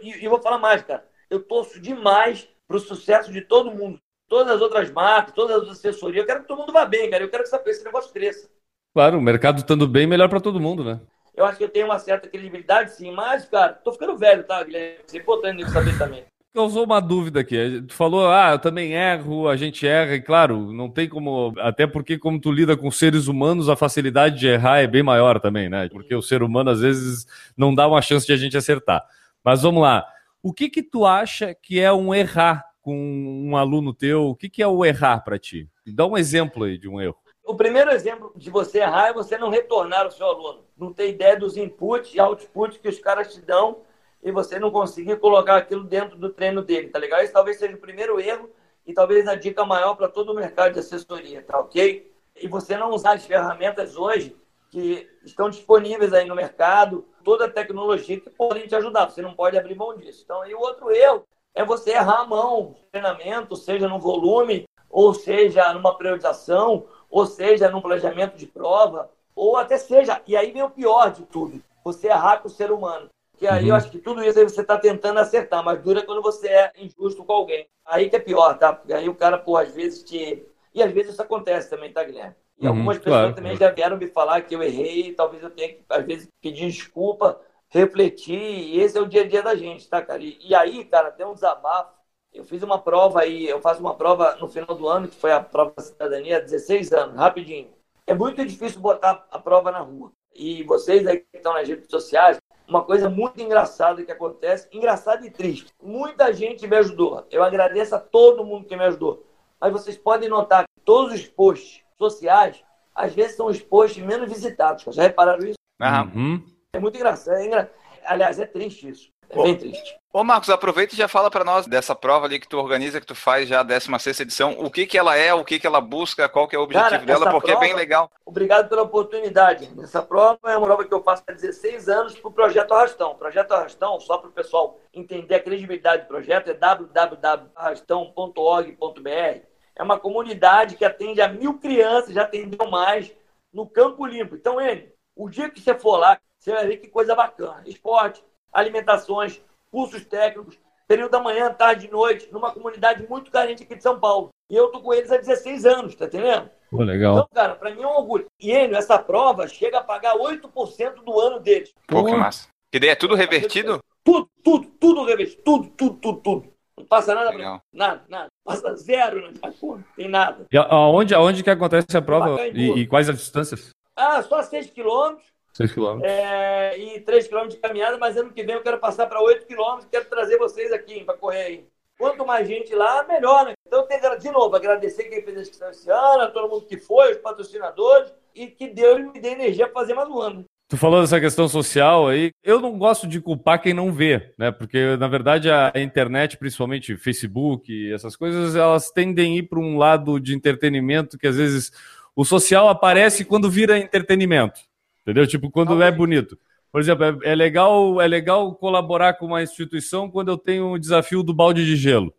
S5: e, e vou falar mais, cara. Eu torço demais para o sucesso de todo mundo. Todas as outras marcas, todas as assessorias. Eu quero que todo mundo vá bem, cara. Eu quero que esse negócio cresça.
S4: Claro, o mercado estando bem, melhor para todo mundo, né?
S5: Eu acho que eu tenho uma certa credibilidade, sim. Mas, cara, tô ficando velho, tá, Guilherme? É importante saber também
S4: causou uma dúvida aqui. Tu falou, ah, eu também erro, a gente erra, e claro, não tem como. Até porque, como tu lida com seres humanos, a facilidade de errar é bem maior também, né? Porque o ser humano, às vezes, não dá uma chance de a gente acertar. Mas vamos lá. O que que tu acha que é um errar com um aluno teu? O que que é o errar para ti? Dá um exemplo aí de um erro.
S5: O primeiro exemplo de você errar é você não retornar ao seu aluno. Não ter ideia dos inputs e outputs que os caras te dão e você não conseguir colocar aquilo dentro do treino dele, tá legal? Esse talvez seja o primeiro erro e talvez a dica maior para todo o mercado de assessoria, tá ok? E você não usar as ferramentas hoje que estão disponíveis aí no mercado, toda a tecnologia que podem te ajudar. Você não pode abrir mão disso. Então, e o outro erro é você errar a mão treinamento, seja no volume, ou seja numa priorização, ou seja num planejamento de prova, ou até seja, e aí vem o pior de tudo, você errar com o ser humano. Que aí uhum. eu acho que tudo isso aí você está tentando acertar, mas dura quando você é injusto com alguém. Aí que é pior, tá? Porque aí o cara, pô, às vezes te. E às vezes isso acontece também, tá, Guilherme? E uhum, algumas pessoas claro, também já vieram me falar que eu errei, talvez eu tenha que, às vezes, pedir desculpa, refletir, e esse é o dia a dia da gente, tá, cara? E, e aí, cara, tem um desabafo. Eu fiz uma prova aí, eu faço uma prova no final do ano, que foi a prova da cidadania, 16 anos, rapidinho. É muito difícil botar a prova na rua. E vocês aí que estão nas redes sociais, uma coisa muito engraçada que acontece, engraçada e triste. Muita gente me ajudou. Eu agradeço a todo mundo que me ajudou. Mas vocês podem notar que todos os posts sociais, às vezes são os posts menos visitados. Já repararam isso?
S4: Uhum.
S5: É muito engraçado. É engra... Aliás, é triste isso. É bem triste.
S3: Ô Marcos, aproveita e já fala para nós dessa prova ali que tu organiza, que tu faz já a 16 edição, o que que ela é, o que que ela busca, qual que é o objetivo
S5: Cara,
S3: dela, porque é bem
S5: prova-
S3: legal.
S5: Obrigado pela oportunidade. Essa prova é uma prova que eu faço há 16 anos para o Projeto Arrastão. O Projeto Arrastão, só para o pessoal entender a credibilidade do projeto, é www.arrastão.org.br. É uma comunidade que atende a mil crianças, já atendeu mais, no Campo Limpo. Então, ele, o dia que você for lá, você vai ver que coisa bacana. Esporte, alimentações, cursos técnicos, período da manhã, tarde e noite, numa comunidade muito carente aqui de São Paulo. E eu tô com eles há 16 anos, tá entendendo?
S4: Pô, legal.
S5: Então, cara, pra mim é um orgulho. E Enio, essa prova chega a pagar 8% do ano deles.
S3: Pô, que massa. Que daí é tudo revertido?
S5: Tudo, tudo, tudo revestido. Tudo, tudo, tudo, tudo. Não passa nada pra. Nada, nada. Passa zero na minha conta. Tem nada.
S4: E aonde, aonde que acontece a prova e, e quais as distâncias?
S5: Ah, só 6 quilômetros
S4: 6 quilômetros.
S5: é, e 3 quilômetros de caminhada, mas ano que vem eu quero passar para 8 quilômetros. Quero trazer vocês aqui para correr aí. Quanto mais gente lá, melhor, né? Então eu tenho de novo, agradecer quem fez a inscrição esse ano, a todo mundo que foi, os patrocinadores, e que Deus me dê energia para fazer mais um ano.
S4: Tu falou dessa questão social aí. Eu não gosto de culpar quem não vê, né? Porque, na verdade, a internet, principalmente Facebook, e essas coisas, elas tendem a ir para um lado de entretenimento que às vezes o social aparece quando vira entretenimento. Entendeu? Tipo, quando é bonito. Por exemplo, é, é legal, é legal colaborar com uma instituição quando eu tenho o desafio do balde de gelo.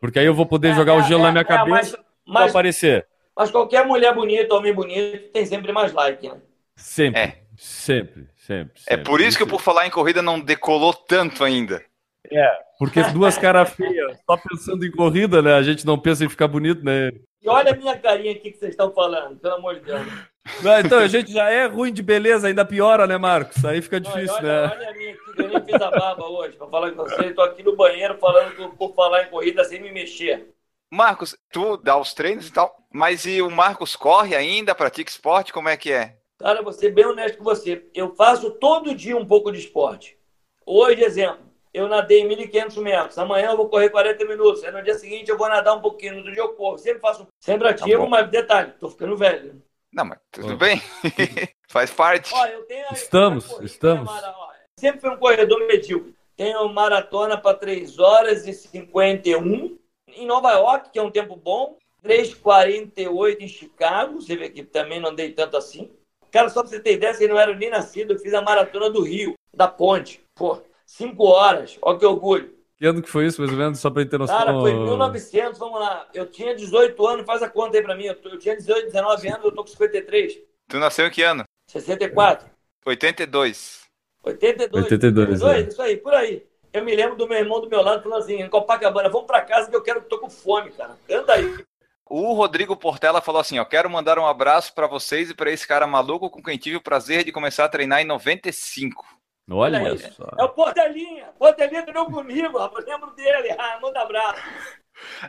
S4: Porque aí eu vou poder jogar o gelo na minha cabeça
S5: mas,
S4: e vou
S5: mas,
S4: aparecer.
S5: mas qualquer mulher bonita, homem bonito, tem sempre mais like, né?
S4: Sempre.
S3: É.
S4: Sempre, sempre.
S3: É
S4: sempre.
S3: por isso que, por falar em corrida, não decolou tanto ainda.
S4: Porque duas caras feias, só pensando em corrida, né? A gente não pensa em ficar bonito, né?
S5: E olha a minha carinha aqui que vocês estão falando, pelo amor de Deus.
S4: Não, então, a gente já é ruim de beleza, ainda piora, né, Marcos? Aí fica difícil,
S5: olha,
S4: né?
S5: olha a minha aqui, que eu nem fiz a barba hoje, pra falar com vocês. Tô aqui no banheiro falando por, falar em corrida sem me mexer.
S3: Marcos, tu dá os treinos e tal, mas e o Marcos corre ainda, pratica esporte, como é que é?
S5: Cara, vou ser bem honesto com você. Eu faço todo dia um pouco de esporte. Hoje, exemplo, eu nadei 1.500 metros. Amanhã eu vou correr 40 minutos. Aí no dia seguinte eu vou nadar um pouquinho. No outro dia eu corro. Sempre faço, sempre ativo,
S3: Tá
S5: mas detalhe, tô ficando velho.
S3: Não, mas tudo bem. Faz parte.
S5: Ó, eu tenho
S4: Estamos,
S5: a corrida,
S4: estamos.
S5: mara- ó, Sempre fui um corredor medíocre. Tenho maratona para 3 horas e 51 em Nova York, que é um tempo bom. 3,48 em Chicago. Você vê que também não andei tanto assim. Cara, só pra você ter ideia, vocês não eram nem nascidos. Eu fiz a maratona do Rio, da Ponte. Pô, 5 horas. Ó, que orgulho.
S4: Que ano que foi isso, mais ou menos, só pra ter noção?
S5: Cara, foi em 1900, vamos lá. Eu tinha 18 anos, faz a conta aí pra mim. Eu, tinha 18, 19 anos, eu tô com 53.
S3: Tu nasceu em que ano?
S5: 64.
S3: 82.
S5: 82.
S4: 82, é.
S5: Isso aí, por aí. Eu me lembro do meu irmão do meu lado falando assim, em Copacabana, vamos pra casa que eu quero que tô com fome, cara. Anda aí.
S3: O Rodrigo Portela falou assim: ó, quero mandar um abraço pra vocês e pra esse cara maluco com quem tive o prazer de começar a treinar em 95.
S4: Olha
S5: Olha aí.
S4: só.
S5: É o Portelinha. Portelinha treinou comigo, rapaz. Lembro dele. Ah, manda abraço.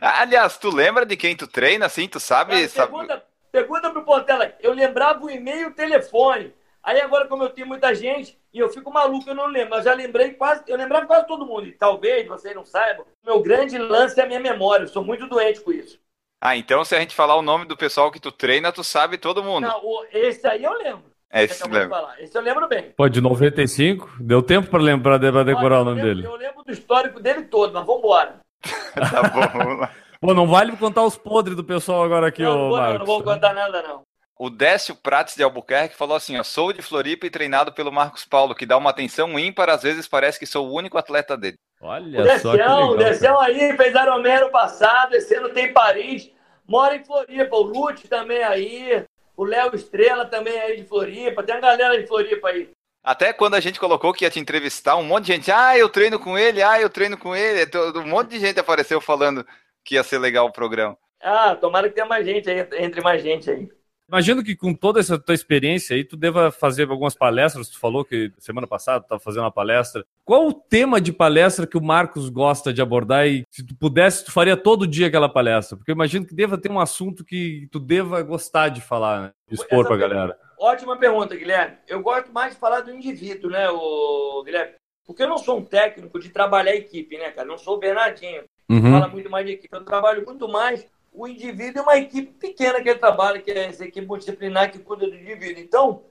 S3: Aliás, tu lembra de quem tu treina, assim? Tu sabe?
S5: Cara,
S3: sabe...
S5: pergunta, pergunta pro Portela. Eu lembrava o e-mail e o telefone. Aí agora, como eu tenho muita gente, e eu fico maluco, eu não lembro. Mas já lembrei quase, eu lembrava quase todo mundo. E talvez vocês não saibam, meu grande lance é a minha memória. Eu sou muito doente com isso.
S3: Ah, então se a gente falar o nome do pessoal que tu treina, tu sabe todo mundo.
S5: Não, esse aí eu lembro.
S3: É, esse
S5: acabou de
S3: lembra.
S5: falar. Esse eu lembro bem.
S4: Pô, de 95, deu tempo pra lembrar, pra decorar
S5: Olha,
S4: o nome
S5: eu lembro,
S4: dele.
S5: Eu lembro do histórico dele todo, mas vamos embora.
S3: Tá bom, vamos lá.
S4: Pô, não vale contar os podres do pessoal agora aqui,
S5: Não, não,
S4: ô
S5: vou, não,
S4: Marcos.
S5: não vou contar nada, não.
S3: O Décio Prates de Albuquerque falou assim: ó, sou de Floripa e treinado pelo Marcos Paulo, que dá uma atenção ímpar, às vezes parece que sou o único atleta dele.
S4: Olha
S5: O
S4: só que legal.
S5: o Decião aí fez Ironman ano passado, esse ano tem Paris, mora em Floripa, o Lute também aí, o Léo Estrela também aí de Floripa, tem uma galera de Floripa aí.
S3: Até quando a gente colocou que ia te entrevistar, um monte de gente, ah, eu treino com ele, ah, eu treino com ele. Todo- Um monte de gente apareceu falando que ia ser legal o programa.
S5: Ah, tomara que tenha mais gente aí, entre mais gente aí.
S4: Imagino que com toda essa tua experiência aí, tu deva fazer algumas palestras. Tu falou que semana passada tu estava fazendo uma palestra. Qual o tema de palestra que o Marcos gosta de abordar e se tu pudesse, tu faria todo dia aquela palestra? Porque eu imagino que deva ter um assunto que tu deva gostar de falar, né? De expor
S5: Essa
S4: pra
S5: pergunta-
S4: galera.
S5: Ótima pergunta, Guilherme. Eu gosto mais de falar do indivíduo, né, o Guilherme? Porque eu não sou um técnico de trabalhar a equipe, né, cara? Eu não sou o Bernardinho.
S4: Uhum.
S5: fala muito mais de equipe. Eu trabalho muito mais o indivíduo é uma equipe pequena que ele trabalha, que é essa equipe multidisciplinar que cuida do indivíduo. Então,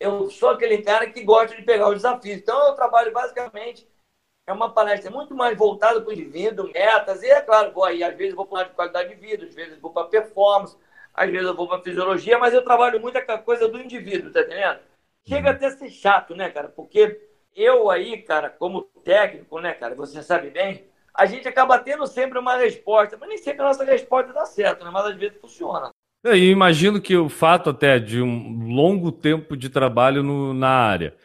S5: eu sou aquele cara que gosta de pegar os desafios. Então, eu trabalho basicamente, é uma palestra muito mais voltada para o indivíduo, metas, e é claro, vou aí, às vezes vou para de qualidade de vida, às vezes vou para performance, às vezes eu vou para fisiologia, mas eu trabalho muito com a coisa do indivíduo, tá entendendo? Chega até a ser chato, né, cara? Porque eu aí, cara, como técnico, né, cara, você sabe bem, a gente acaba tendo sempre uma resposta, mas nem sempre a nossa resposta dá certo, né? Mas às vezes funciona.
S4: Eu imagino que o fato até de um longo tempo de trabalho no, na área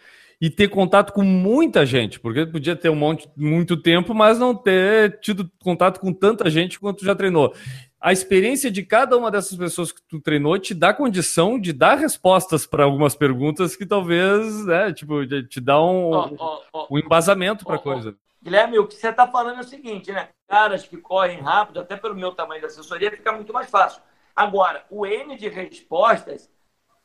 S4: e ter contato com muita gente, porque podia ter um monte, muito tempo, mas não ter tido contato com tanta gente quanto já treinou. A experiência de cada uma dessas pessoas que tu treinou te dá condição de dar respostas para algumas perguntas que talvez, né, tipo, te dá um, oh, oh, oh, um embasamento para a coisa.
S5: Guilherme, o que você está falando é o seguinte, né? Caras que correm rápido, até pelo meu tamanho de assessoria, fica muito mais fácil. Agora, o N de respostas,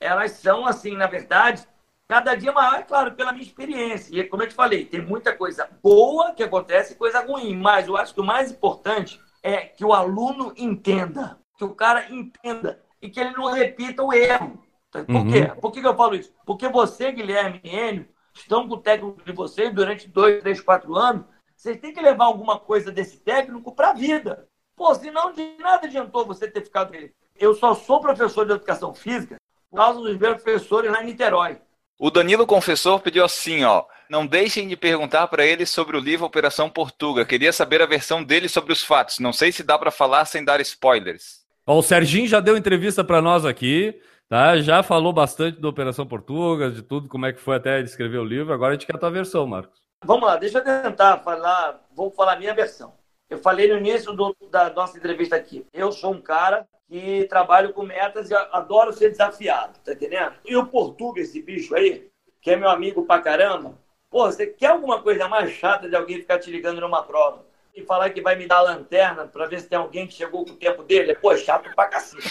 S5: elas são, assim, na verdade, cada dia maior, é claro, pela minha experiência. E como eu te falei, tem muita coisa boa que acontece e coisa ruim, mas eu acho que o mais importante é que o aluno entenda, que o cara entenda e que ele não repita o erro. Por uhum. quê? Por que eu falo isso? Porque você, Guilherme e Enio, estão com o técnico de vocês durante dois, três, quatro anos, vocês têm que levar alguma coisa desse técnico para a vida. Pô, senão de nada adiantou você ter ficado ele. Eu só sou professor de educação física por causa dos meus professores lá em Niterói.
S3: O Danilo Confessor pediu assim, ó. Não deixem de perguntar para ele sobre o livro Operação Portuga. Queria saber a versão dele sobre os fatos. Não sei se dá para falar sem dar spoilers.
S4: Ó, o Serginho já deu entrevista para nós aqui. Tá? Já falou bastante da Operação Portugas, de tudo, como é que foi até ele escrever o livro. Agora a gente quer a tua versão, Marcos.
S5: Vamos lá, deixa eu tentar falar, vou falar a minha versão. Eu falei no início do, da nossa entrevista aqui. Eu sou um cara que trabalho com metas e adoro ser desafiado, tá entendendo? E o Portugas, esse bicho aí, que é meu amigo pra caramba, pô, você quer alguma coisa mais chata de alguém ficar te ligando numa prova? e falar que vai me dar lanterna para ver se tem alguém que chegou com o tempo dele. Pô, chato pra cacete.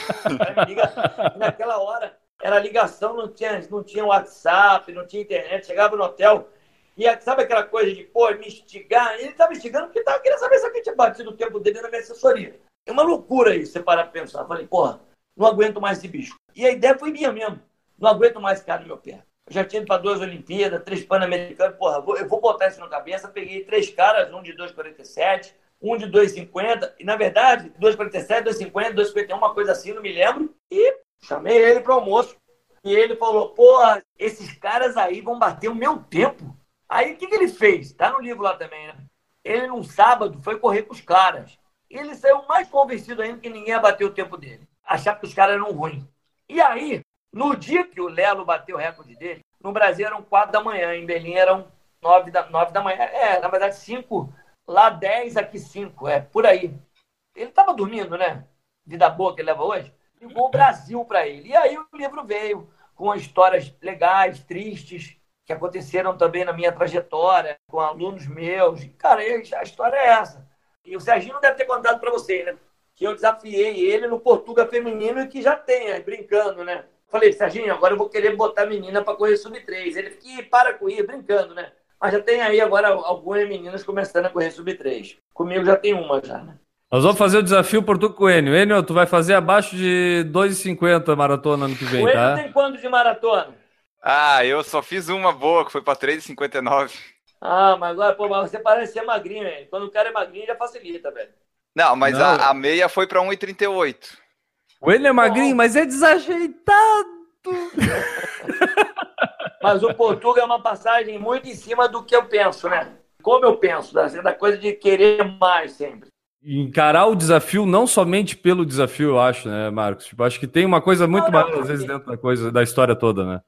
S5: Liga... Naquela hora era ligação, não tinha, não tinha WhatsApp, não tinha internet. Chegava no hotel e sabe aquela coisa de, pô, me instigar? Ele estava instigando porque tava querendo saber se alguém tinha batido o tempo dele na minha assessoria. É uma loucura isso, você parar pra pensar. Eu falei, porra, não aguento mais esse bicho. E a ideia foi minha mesmo. Não aguento mais esse cara no meu pé. Eu já ido para duas Olimpíadas, três Pan-Americanos. Porra, eu vou botar isso na cabeça. Peguei três caras, um de 2,47, um de 2,50. E, na verdade, 2,47, 2,50, 2,51, uma coisa assim, não me lembro. E chamei ele para almoço. E ele falou, porra, esses caras aí vão bater o meu tempo. Aí, o que, que ele fez? Tá no livro lá também, né? Ele, num sábado, foi correr com os caras. E ele saiu mais convencido ainda que ninguém ia bater o tempo dele. Achava que os caras eram ruins. E aí, no dia que o Lelo bateu o recorde dele, no Brasil eram quatro da manhã, em Berlim eram nove da, nove da manhã. É, na verdade, cinco. Lá dez, aqui cinco. É, por aí. Ele estava dormindo, né? Vida boa que ele leva hoje. Ligou o Brasil para ele. E aí o livro veio com histórias legais, tristes, que aconteceram também na minha trajetória, com alunos meus. Cara, a história é essa. E o Serginho deve ter contado para você, né? Que eu desafiei ele no Portuga Feminino e que já tem, aí, brincando, né? Falei, Serginho, agora eu vou querer botar a menina para correr sub-3. Ele fica, para com isso, brincando, né? Mas já tem aí agora algumas meninas começando a correr sub-3. Comigo já tem uma já, né?
S4: Nós vamos fazer o desafio por tu com o Enio. Enio, tu vai fazer abaixo de 2,50 maratona ano que vem, o tá?
S5: O tem quanto de maratona?
S3: Ah, eu só fiz uma boa, que foi para 3,59.
S5: Ah, mas agora, pô, mas você parece ser magrinho, velho. Quando o cara é magrinho, já facilita, velho.
S3: Não, mas Não. A, a meia foi para 1,38.
S4: O ele é magrinho, mas é desajeitado.
S5: mas o Portugal é uma passagem muito em cima do que eu penso, né? Como eu penso, da, da coisa de querer mais sempre.
S4: Encarar o desafio não somente pelo desafio, eu acho, né, Marcos? Tipo, acho que tem uma coisa muito não, não, às vezes, dentro da coisa, da história toda, né?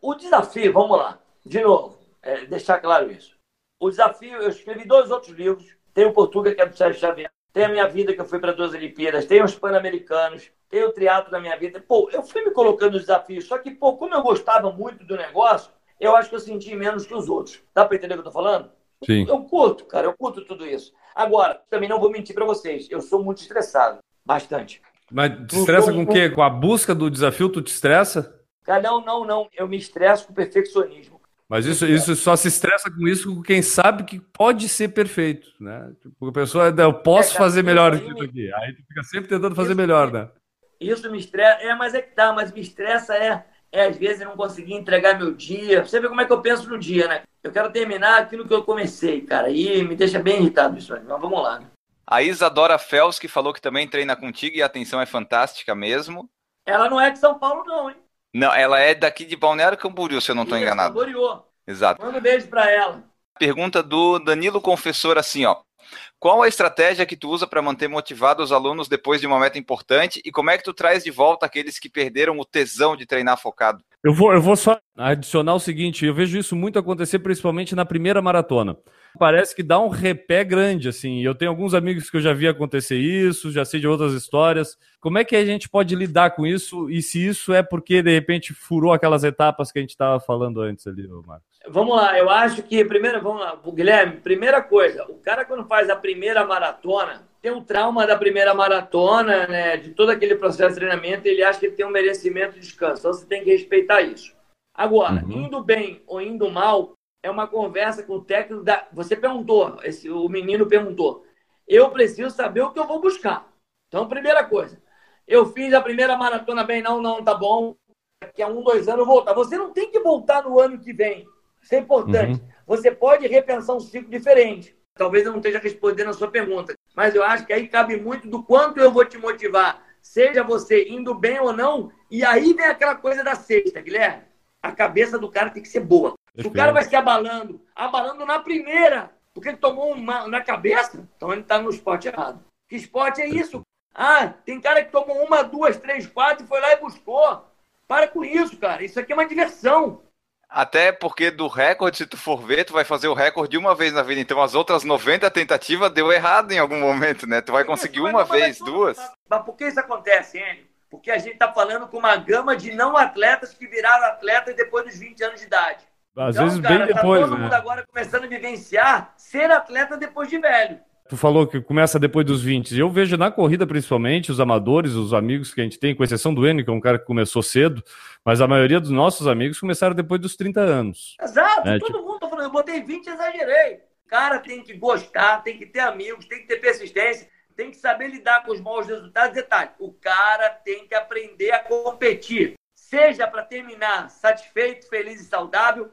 S5: O desafio, vamos lá, de novo, é, deixar claro isso. O desafio, eu escrevi dois outros livros. Tem o Portugal, que é do Sérgio Xavier. Tem a minha vida, que eu fui para duas Olimpíadas. Tem os Pan-Americanos tem o triatlo na minha vida. Pô, eu fui me colocando os desafios, só que, pô, como eu gostava muito do negócio, eu acho que eu senti menos que os outros. Dá para entender o que eu tô falando?
S4: Sim.
S5: Eu curto, cara, eu curto tudo isso. Agora, também não vou mentir para vocês, eu sou muito estressado, bastante.
S4: Mas te estressa com o quê? Com a busca do desafio, tu te estressa?
S5: Cara, não, não, não. Eu me estresso com o perfeccionismo.
S4: Mas isso, isso só se estressa com isso com quem sabe que pode ser perfeito, né? Tipo, a pessoa, eu posso
S5: É,
S4: fazer melhor
S5: isso me-
S4: aqui. Aí tu fica sempre tentando fazer
S5: Isso
S4: melhor,
S5: me-
S4: né?
S5: Isso me estressa. É, mas é que tá, mas me estressa é, é às vezes não conseguir entregar meu dia. Você vê como é que eu penso no dia, né? Eu quero terminar aquilo que eu comecei, cara. E me deixa bem irritado isso aí. Mas vamos lá, né?
S3: A Isadora Fels, que falou que também treina contigo e a atenção é fantástica mesmo.
S5: Ela não é de São Paulo, não, hein?
S3: Não, ela é daqui de Balneário Camboriú, se eu não estou enganado.
S5: Camboriú.
S3: Exato.
S5: Manda um beijo pra ela.
S3: Pergunta do Danilo Confessor assim, ó. Qual a estratégia que tu usa para manter motivados os alunos depois de uma meta importante e como é que tu traz de volta aqueles que perderam o tesão de treinar focado?
S4: Eu vou, eu vou só adicionar o seguinte: eu vejo isso muito acontecer, principalmente na primeira maratona. Parece que dá um repé grande, assim. Eu tenho alguns amigos que eu já vi acontecer isso, já sei de outras histórias. Como é que a gente pode lidar com isso? E se isso é porque, de repente, furou aquelas etapas que a gente estava falando antes ali, Marcos?
S5: Vamos lá, eu acho que, primeiro, vamos lá, Guilherme, primeira coisa, o cara quando faz a primeira maratona, tem um trauma da primeira maratona, né, de todo aquele processo de treinamento, ele acha que ele tem um merecimento de descanso, então você tem que respeitar isso. Agora,
S4: Uhum.
S5: indo bem ou indo mal, é uma conversa com o técnico da... Você perguntou, esse, o menino perguntou, eu preciso saber o que eu vou buscar. Então, primeira coisa, eu fiz a primeira maratona bem, não, não, tá bom, daqui a um, dois anos eu voltar. Você não tem que voltar no ano que vem. Isso é importante. Você pode repensar um ciclo diferente. Talvez eu não esteja respondendo a sua pergunta, mas eu acho que aí cabe muito do quanto eu vou te motivar, seja você indo bem ou não, e aí vem aquela coisa da sexta, Guilherme. A cabeça do cara tem que ser boa. Se o
S4: Perfeito.
S5: cara vai se abalando, abalando na primeira, porque ele tomou uma na cabeça, então ele está no esporte errado. Que esporte é isso? Ah, tem cara que tomou uma, duas, três, quatro e foi lá e buscou. Para com isso, cara. Isso aqui é uma diversão.
S3: Até porque do recorde, se tu for ver, tu vai fazer o recorde uma vez na vida, então as outras 90 tentativas deu errado em algum momento, né? Tu vai conseguir uma vez, duas.
S5: Mas por que isso acontece, Enio? Porque a gente está falando com uma gama de não atletas que viraram atletas depois dos 20 anos de idade.
S4: Às
S5: então,
S4: vezes
S5: cara,
S4: bem
S5: tá
S4: depois,
S5: todo
S4: né?
S5: mundo agora começando a vivenciar ser atleta depois de velho.
S4: Tu falou que começa depois dos 20. Eu vejo na corrida, principalmente, os amadores, os amigos que a gente tem, com exceção do Enio, que é um cara que começou cedo, mas a maioria dos nossos amigos começaram depois dos 30 anos.
S5: Exato,
S4: É,
S5: todo mundo tá falando, eu botei 20 exagerei. O cara tem que gostar, tem que ter amigos, tem que ter persistência, tem que saber lidar com os maus resultados. Detalhe, o cara tem que aprender a competir, seja para terminar satisfeito, feliz e saudável,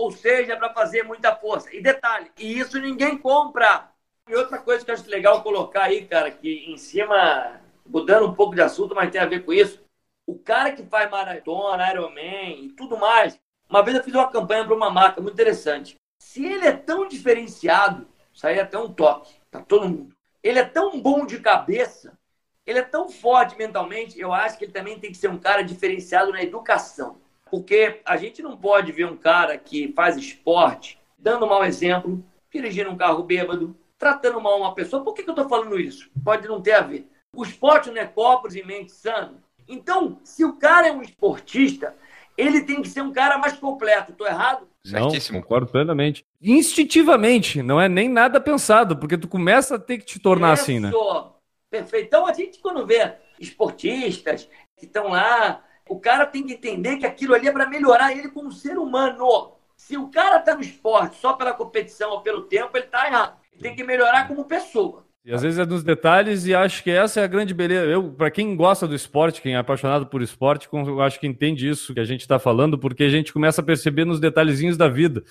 S5: ou seja para fazer muita força. E detalhe, e isso ninguém compra. E outra coisa que eu acho legal colocar aí, cara, que em cima, mudando um pouco de assunto, mas tem a ver com isso, o cara que faz maratona, Ironman e tudo mais, uma vez eu fiz uma campanha para uma marca muito interessante. Se ele é tão diferenciado, aí é até um toque para todo mundo. Ele é tão bom de cabeça, ele é tão forte mentalmente, eu acho que ele também tem que ser um cara diferenciado na educação. Porque a gente não pode ver um cara que faz esporte dando mau exemplo, dirigindo um carro bêbado, tratando mal uma pessoa. Por que, que eu estou falando isso? Pode não ter a ver. O esporte não é corpos e mente sano. Então, se o cara é um esportista, ele tem que ser um cara mais completo. Estou errado?
S4: Não,
S3: Certíssimo.
S4: concordo plenamente. Instintivamente, não é nem nada pensado, porque tu começa a ter que te tornar assim, né?
S5: Isso. Perfeito. Então, a gente, quando vê esportistas que estão lá, o cara tem que entender que aquilo ali é para melhorar ele como ser humano. Se o cara está no esporte só pela competição ou pelo tempo, ele está errado. Ele tem que melhorar como pessoa.
S4: E às vezes é nos detalhes e acho que essa é a grande beleza. Eu, para quem gosta do esporte, quem é apaixonado por esporte, acho que entende isso que a gente está falando, porque a gente começa a perceber nos detalhezinhos da vida.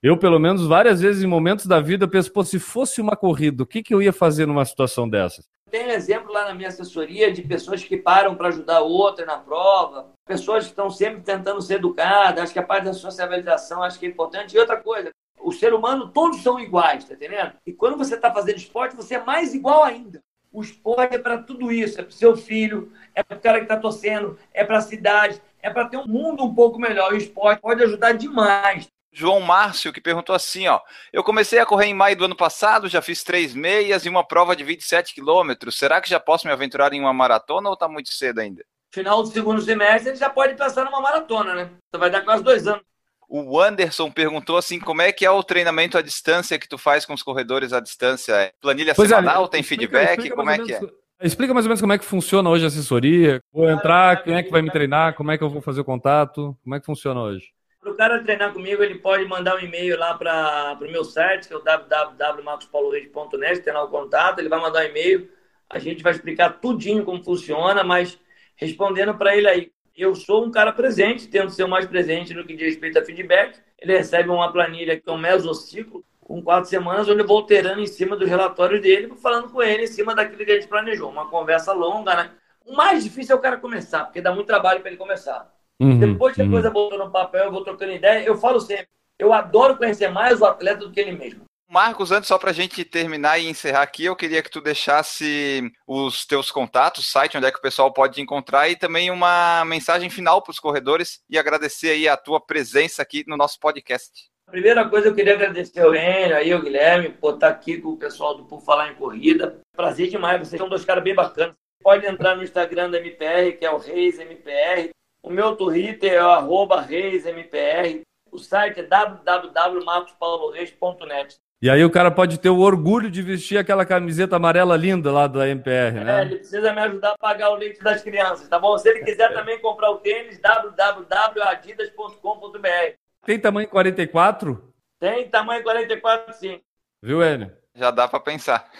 S4: Eu, pelo menos, várias vezes em momentos da vida, penso, pô, se fosse uma corrida, o que, que eu ia fazer numa situação dessas?
S5: Um exemplo lá na minha assessoria de pessoas que param para ajudar outra na prova, pessoas que estão sempre tentando ser educadas. Acho que a parte da sociabilização acho que é importante. E outra coisa, o ser humano, todos são iguais, tá entendendo? E quando você está fazendo esporte, você é mais igual ainda. O esporte é para tudo isso, é para o seu filho, é para o cara que está torcendo, é para a cidade, é para ter um mundo um pouco melhor. E o esporte pode ajudar demais.
S3: João Márcio, que perguntou assim, ó. Eu comecei a correr em maio do ano passado, já fiz três meias e uma prova de 27 quilômetros. Será que já posso me aventurar em uma maratona ou tá muito cedo ainda?
S5: Final do segundo semestre, ele já pode pensar numa maratona, né? Você vai dar quase dois anos.
S3: O Anderson perguntou assim, como é que é o treinamento à distância que tu faz com os corredores à distância? É Planilha
S4: Pois é,
S3: semanal, tem
S4: explica-
S3: feedback,
S4: explica
S3: como é
S4: mais
S3: que é?
S4: Explica mais ou menos como é que funciona hoje a assessoria. Vou entrar, quem é que vai me treinar, como é que eu vou fazer o contato, como é que funciona hoje?
S5: Para o cara treinar comigo, ele pode mandar um e-mail lá para o meu site, que é o www.marcospauloreis.net, tem lá o contato, ele vai mandar um e-mail, a gente vai explicar tudinho como funciona, mas respondendo para ele aí, eu sou um cara presente, tento ser o mais presente no que diz respeito a feedback, ele recebe uma planilha que é um mesociclo, com quatro semanas, onde eu vou alterando em cima dos relatórios dele, falando com ele em cima daquilo que a gente planejou. Uma conversa longa, né? O mais difícil é o cara começar, porque dá muito trabalho para ele começar. Uhum, Depois que a uhum. coisa botou no papel, eu vou trocando ideia. Eu falo sempre, eu adoro conhecer mais o atleta do que ele mesmo.
S3: Marcos, antes só para a gente terminar e encerrar aqui, eu queria que tu deixasse os teus contatos, site onde é que o pessoal pode te encontrar e também uma mensagem final para os corredores e agradecer aí a tua presença aqui no nosso podcast.
S5: A primeira coisa, eu queria agradecer ao Enio, aí o Guilherme, por estar aqui com o pessoal do Por Falar em Corrida. Prazer demais, vocês são dois caras bem bacanas. Pode entrar no Instagram da MPR, que é o Reis MPR. O meu Twitter é o arroba ReisMPR. O site é www.marcospauloreis.net.
S4: E aí o cara pode ter o orgulho de vestir aquela camiseta amarela linda lá da MPR, né?
S5: É, ele precisa me ajudar a pagar o leite das crianças, tá bom? Se ele quiser também comprar o tênis, www.adidas.com.br.
S4: Tem tamanho 44?
S5: Tem tamanho 44, sim.
S4: Viu, Enio?
S3: Já dá para pensar.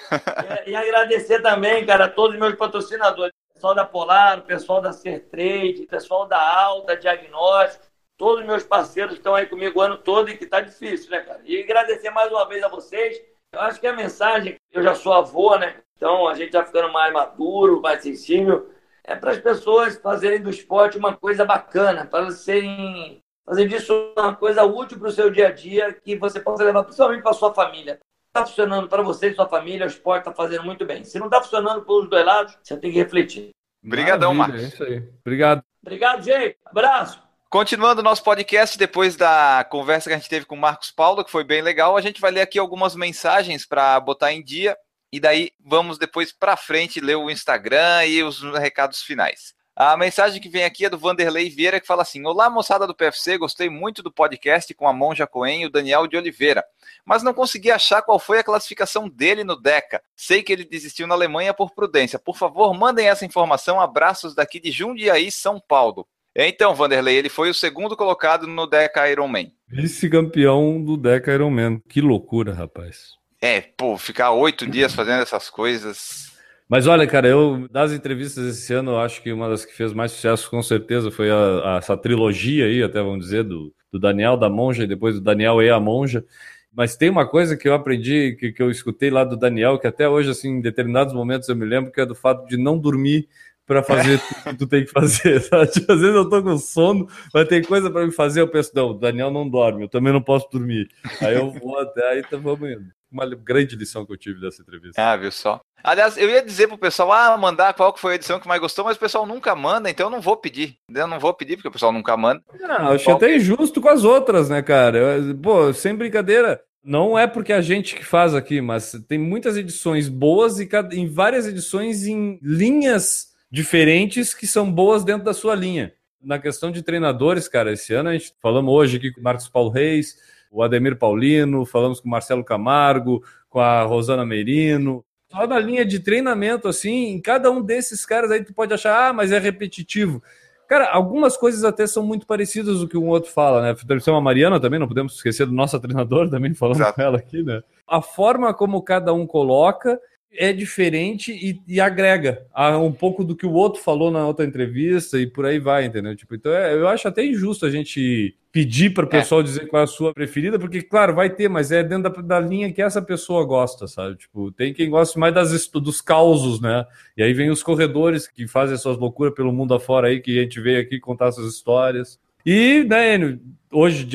S5: e, e, agradecer também, cara, a todos os meus patrocinadores. Pessoal da Polar, o pessoal da Sertrade, o pessoal da Alta Diagnóstico, todos os meus parceiros estão aí comigo o ano todo e que tá difícil, né, cara? E agradecer mais uma vez a vocês. Eu acho que a mensagem, eu já sou avô, né? Então a gente tá ficando mais maduro, mais sensível. É para as pessoas fazerem do esporte uma coisa bacana, para serem fazer disso uma coisa útil para o seu dia a dia que você possa levar principalmente para sua família. Está funcionando para você e sua família, o esporte está fazendo muito bem. Se não está funcionando pelos dois lados, você tem que refletir.
S3: Obrigadão, Marcos. É
S4: isso aí. Obrigado.
S5: Obrigado, gente. Abraço.
S3: Continuando o nosso podcast, depois da conversa que a gente teve com o Marcos Paulo, que foi bem legal, a gente vai ler aqui algumas mensagens para botar em dia e daí vamos depois para frente ler o Instagram e os recados finais. A mensagem que vem aqui é do Vanderlei Vieira, que fala assim: Olá, moçada do PFC, gostei muito do podcast com a Monja Coen e o Daniel de Oliveira, mas não consegui achar qual foi a classificação dele no DECA. Sei que ele desistiu na Alemanha por prudência. Por favor, mandem essa informação. Abraços daqui de Jundiaí, São Paulo. Então, Vanderlei, ele foi o segundo colocado no DECA Ironman.
S4: Vice-campeão do DECA Ironman. Que loucura, rapaz.
S3: É, pô, ficar oito dias fazendo essas coisas
S4: mas olha, cara, eu das entrevistas esse ano, eu acho que uma das que fez mais sucesso com certeza foi a, a, essa trilogia aí, até vamos dizer, do, do, Daniel da Monja e depois do Daniel e a Monja. Mas tem uma coisa que eu aprendi, que, que eu escutei lá do Daniel, que até hoje, assim, em determinados momentos eu me lembro, que é do fato de não dormir para fazer tudo que tu tem que fazer. Sabe? Às vezes eu tô com sono, mas tem coisa para me fazer, eu penso, não, o Daniel não dorme, eu também não posso dormir. Aí eu vou até aí, então vamos indo. Uma grande lição que eu tive dessa entrevista.
S3: Ah, viu só? Aliás, eu ia dizer pro pessoal, ah, mandar qual que foi a edição que mais gostou, mas o pessoal nunca manda, então eu não vou pedir. Eu não vou pedir, porque o pessoal nunca manda.
S4: Não, acho até injusto com as outras, né, cara? Pô, sem brincadeira. Não é porque a gente que faz aqui, mas tem muitas edições boas e em várias edições em linhas diferentes que são boas dentro da sua linha. Na questão de treinadores, cara, esse ano a gente falamos hoje aqui com o Marcos Paulo Reis, o Ademir Paulino, falamos com o Marcelo Camargo, com a Rosana Merino, só na linha de treinamento, assim, em cada um desses caras aí tu pode achar, ah, mas é repetitivo. Cara, algumas coisas até são muito parecidas do que um outro fala, né? Tem uma Mariana também, não podemos esquecer do nosso treinador também, falando Exato. com ela aqui, né? A forma como cada um coloca é diferente e, e, agrega a um pouco do que o outro falou na outra entrevista e por aí vai, entendeu? Tipo, então é, eu acho até injusto a gente pedir para o é. pessoal é. dizer qual é a sua preferida, porque, claro, vai ter, mas é dentro da, da, linha que essa pessoa gosta, sabe? Tipo, tem quem gosta mais das, dos causos, né? E aí vem os corredores que fazem suas loucuras pelo mundo afora aí, que a gente veio aqui contar essas histórias. E, né, Enio, hoje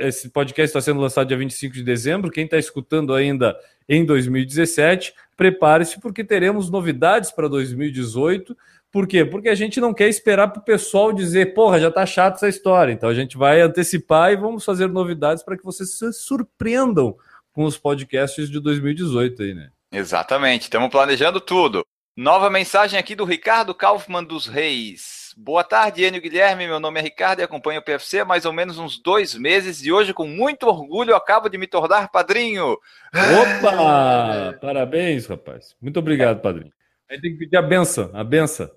S4: esse podcast está sendo lançado dia 25 de dezembro. Quem está escutando ainda em 2017, prepare-se porque teremos novidades para 2018. Por quê? Porque a gente não quer esperar para o pessoal dizer, porra, já está chato essa história. Então a gente vai antecipar e vamos fazer novidades para que vocês se surpreendam com os podcasts de 2018 aí, né?
S3: Exatamente, estamos planejando tudo. Nova mensagem aqui do Ricardo Kaufmann dos Reis. Boa tarde, Enio Guilherme. Meu nome é Ricardo e acompanho o PFC há mais ou menos uns dois meses e hoje, com muito orgulho, acabo de me tornar padrinho.
S4: Opa! Parabéns, rapaz. Muito obrigado, padrinho. Aí tem que pedir a benção, a benção.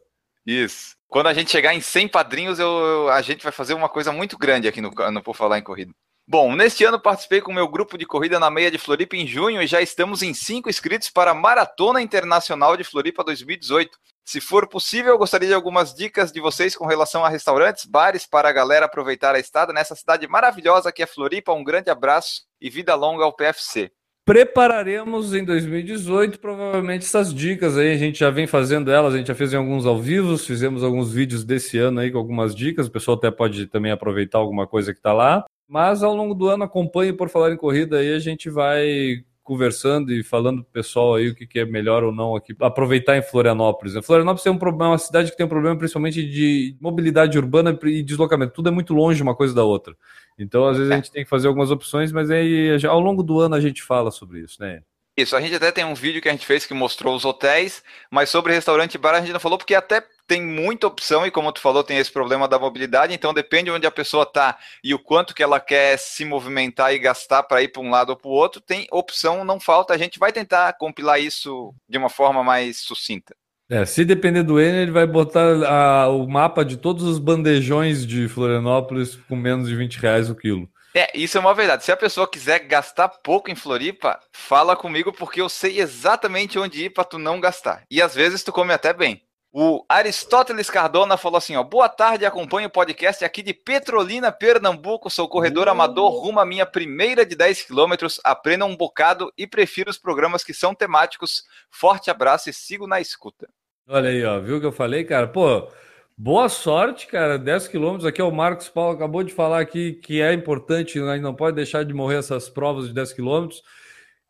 S3: Isso. Quando a gente chegar em 100 padrinhos, eu, a gente vai fazer uma coisa muito grande aqui no, no Por Falar em Corrida. Bom, neste ano participei com o meu grupo de corrida na meia de Floripa em junho e já estamos em cinco inscritos para a Maratona Internacional de Floripa 2018. Se for possível, eu gostaria de algumas dicas de vocês com relação a restaurantes, bares para a galera aproveitar a estada nessa cidade maravilhosa que é Floripa. Um grande abraço e vida longa ao PFC.
S4: Prepararemos em 2018 provavelmente essas dicas aí. A gente já vem fazendo elas, a gente já fez em alguns ao vivo, fizemos alguns vídeos desse ano aí com algumas dicas. O pessoal até pode também aproveitar alguma coisa que está lá. Mas ao longo do ano acompanhe por falar em corrida aí, a gente vai conversando e falando pro pessoal aí o que, que é melhor ou não aqui, aproveitar em Florianópolis. Né? Florianópolis é um problema, uma cidade que tem um problema principalmente de mobilidade urbana e deslocamento. Tudo é muito longe uma coisa da outra. Então, às vezes, a gente tem que fazer algumas opções, mas aí ao longo do ano a gente fala sobre isso, né?
S3: Isso, a gente até tem um vídeo que a gente fez que mostrou os hotéis, mas sobre restaurante e bar a gente não falou, porque até tem muita opção e como tu falou, tem esse problema da mobilidade, então depende onde a pessoa está e o quanto que ela quer se movimentar e gastar para ir para um lado ou para o outro, tem opção, não falta. A gente vai tentar compilar isso de uma forma mais sucinta.
S4: É, se depender do Enio, ele vai botar a, o mapa de todos os bandejões de Florianópolis com menos de 20 reais o quilo.
S3: É, isso é uma verdade. Se a pessoa quiser gastar pouco em Floripa, fala comigo porque eu sei exatamente onde ir para tu não gastar. E às vezes tu come até bem. O Aristóteles Cardona falou assim: ó, boa tarde, acompanho o podcast aqui de Petrolina, Pernambuco. Sou corredor uh. amador rumo à minha primeira de 10 quilômetros. Aprenda um bocado e prefiro os programas que são temáticos. Forte abraço e sigo na escuta.
S4: Olha aí, ó, viu o que eu falei, cara? Pô, boa sorte, cara. 10 quilômetros aqui, o Marcos Paulo acabou de falar aqui que é importante, né? não pode deixar de morrer essas provas de 10 quilômetros.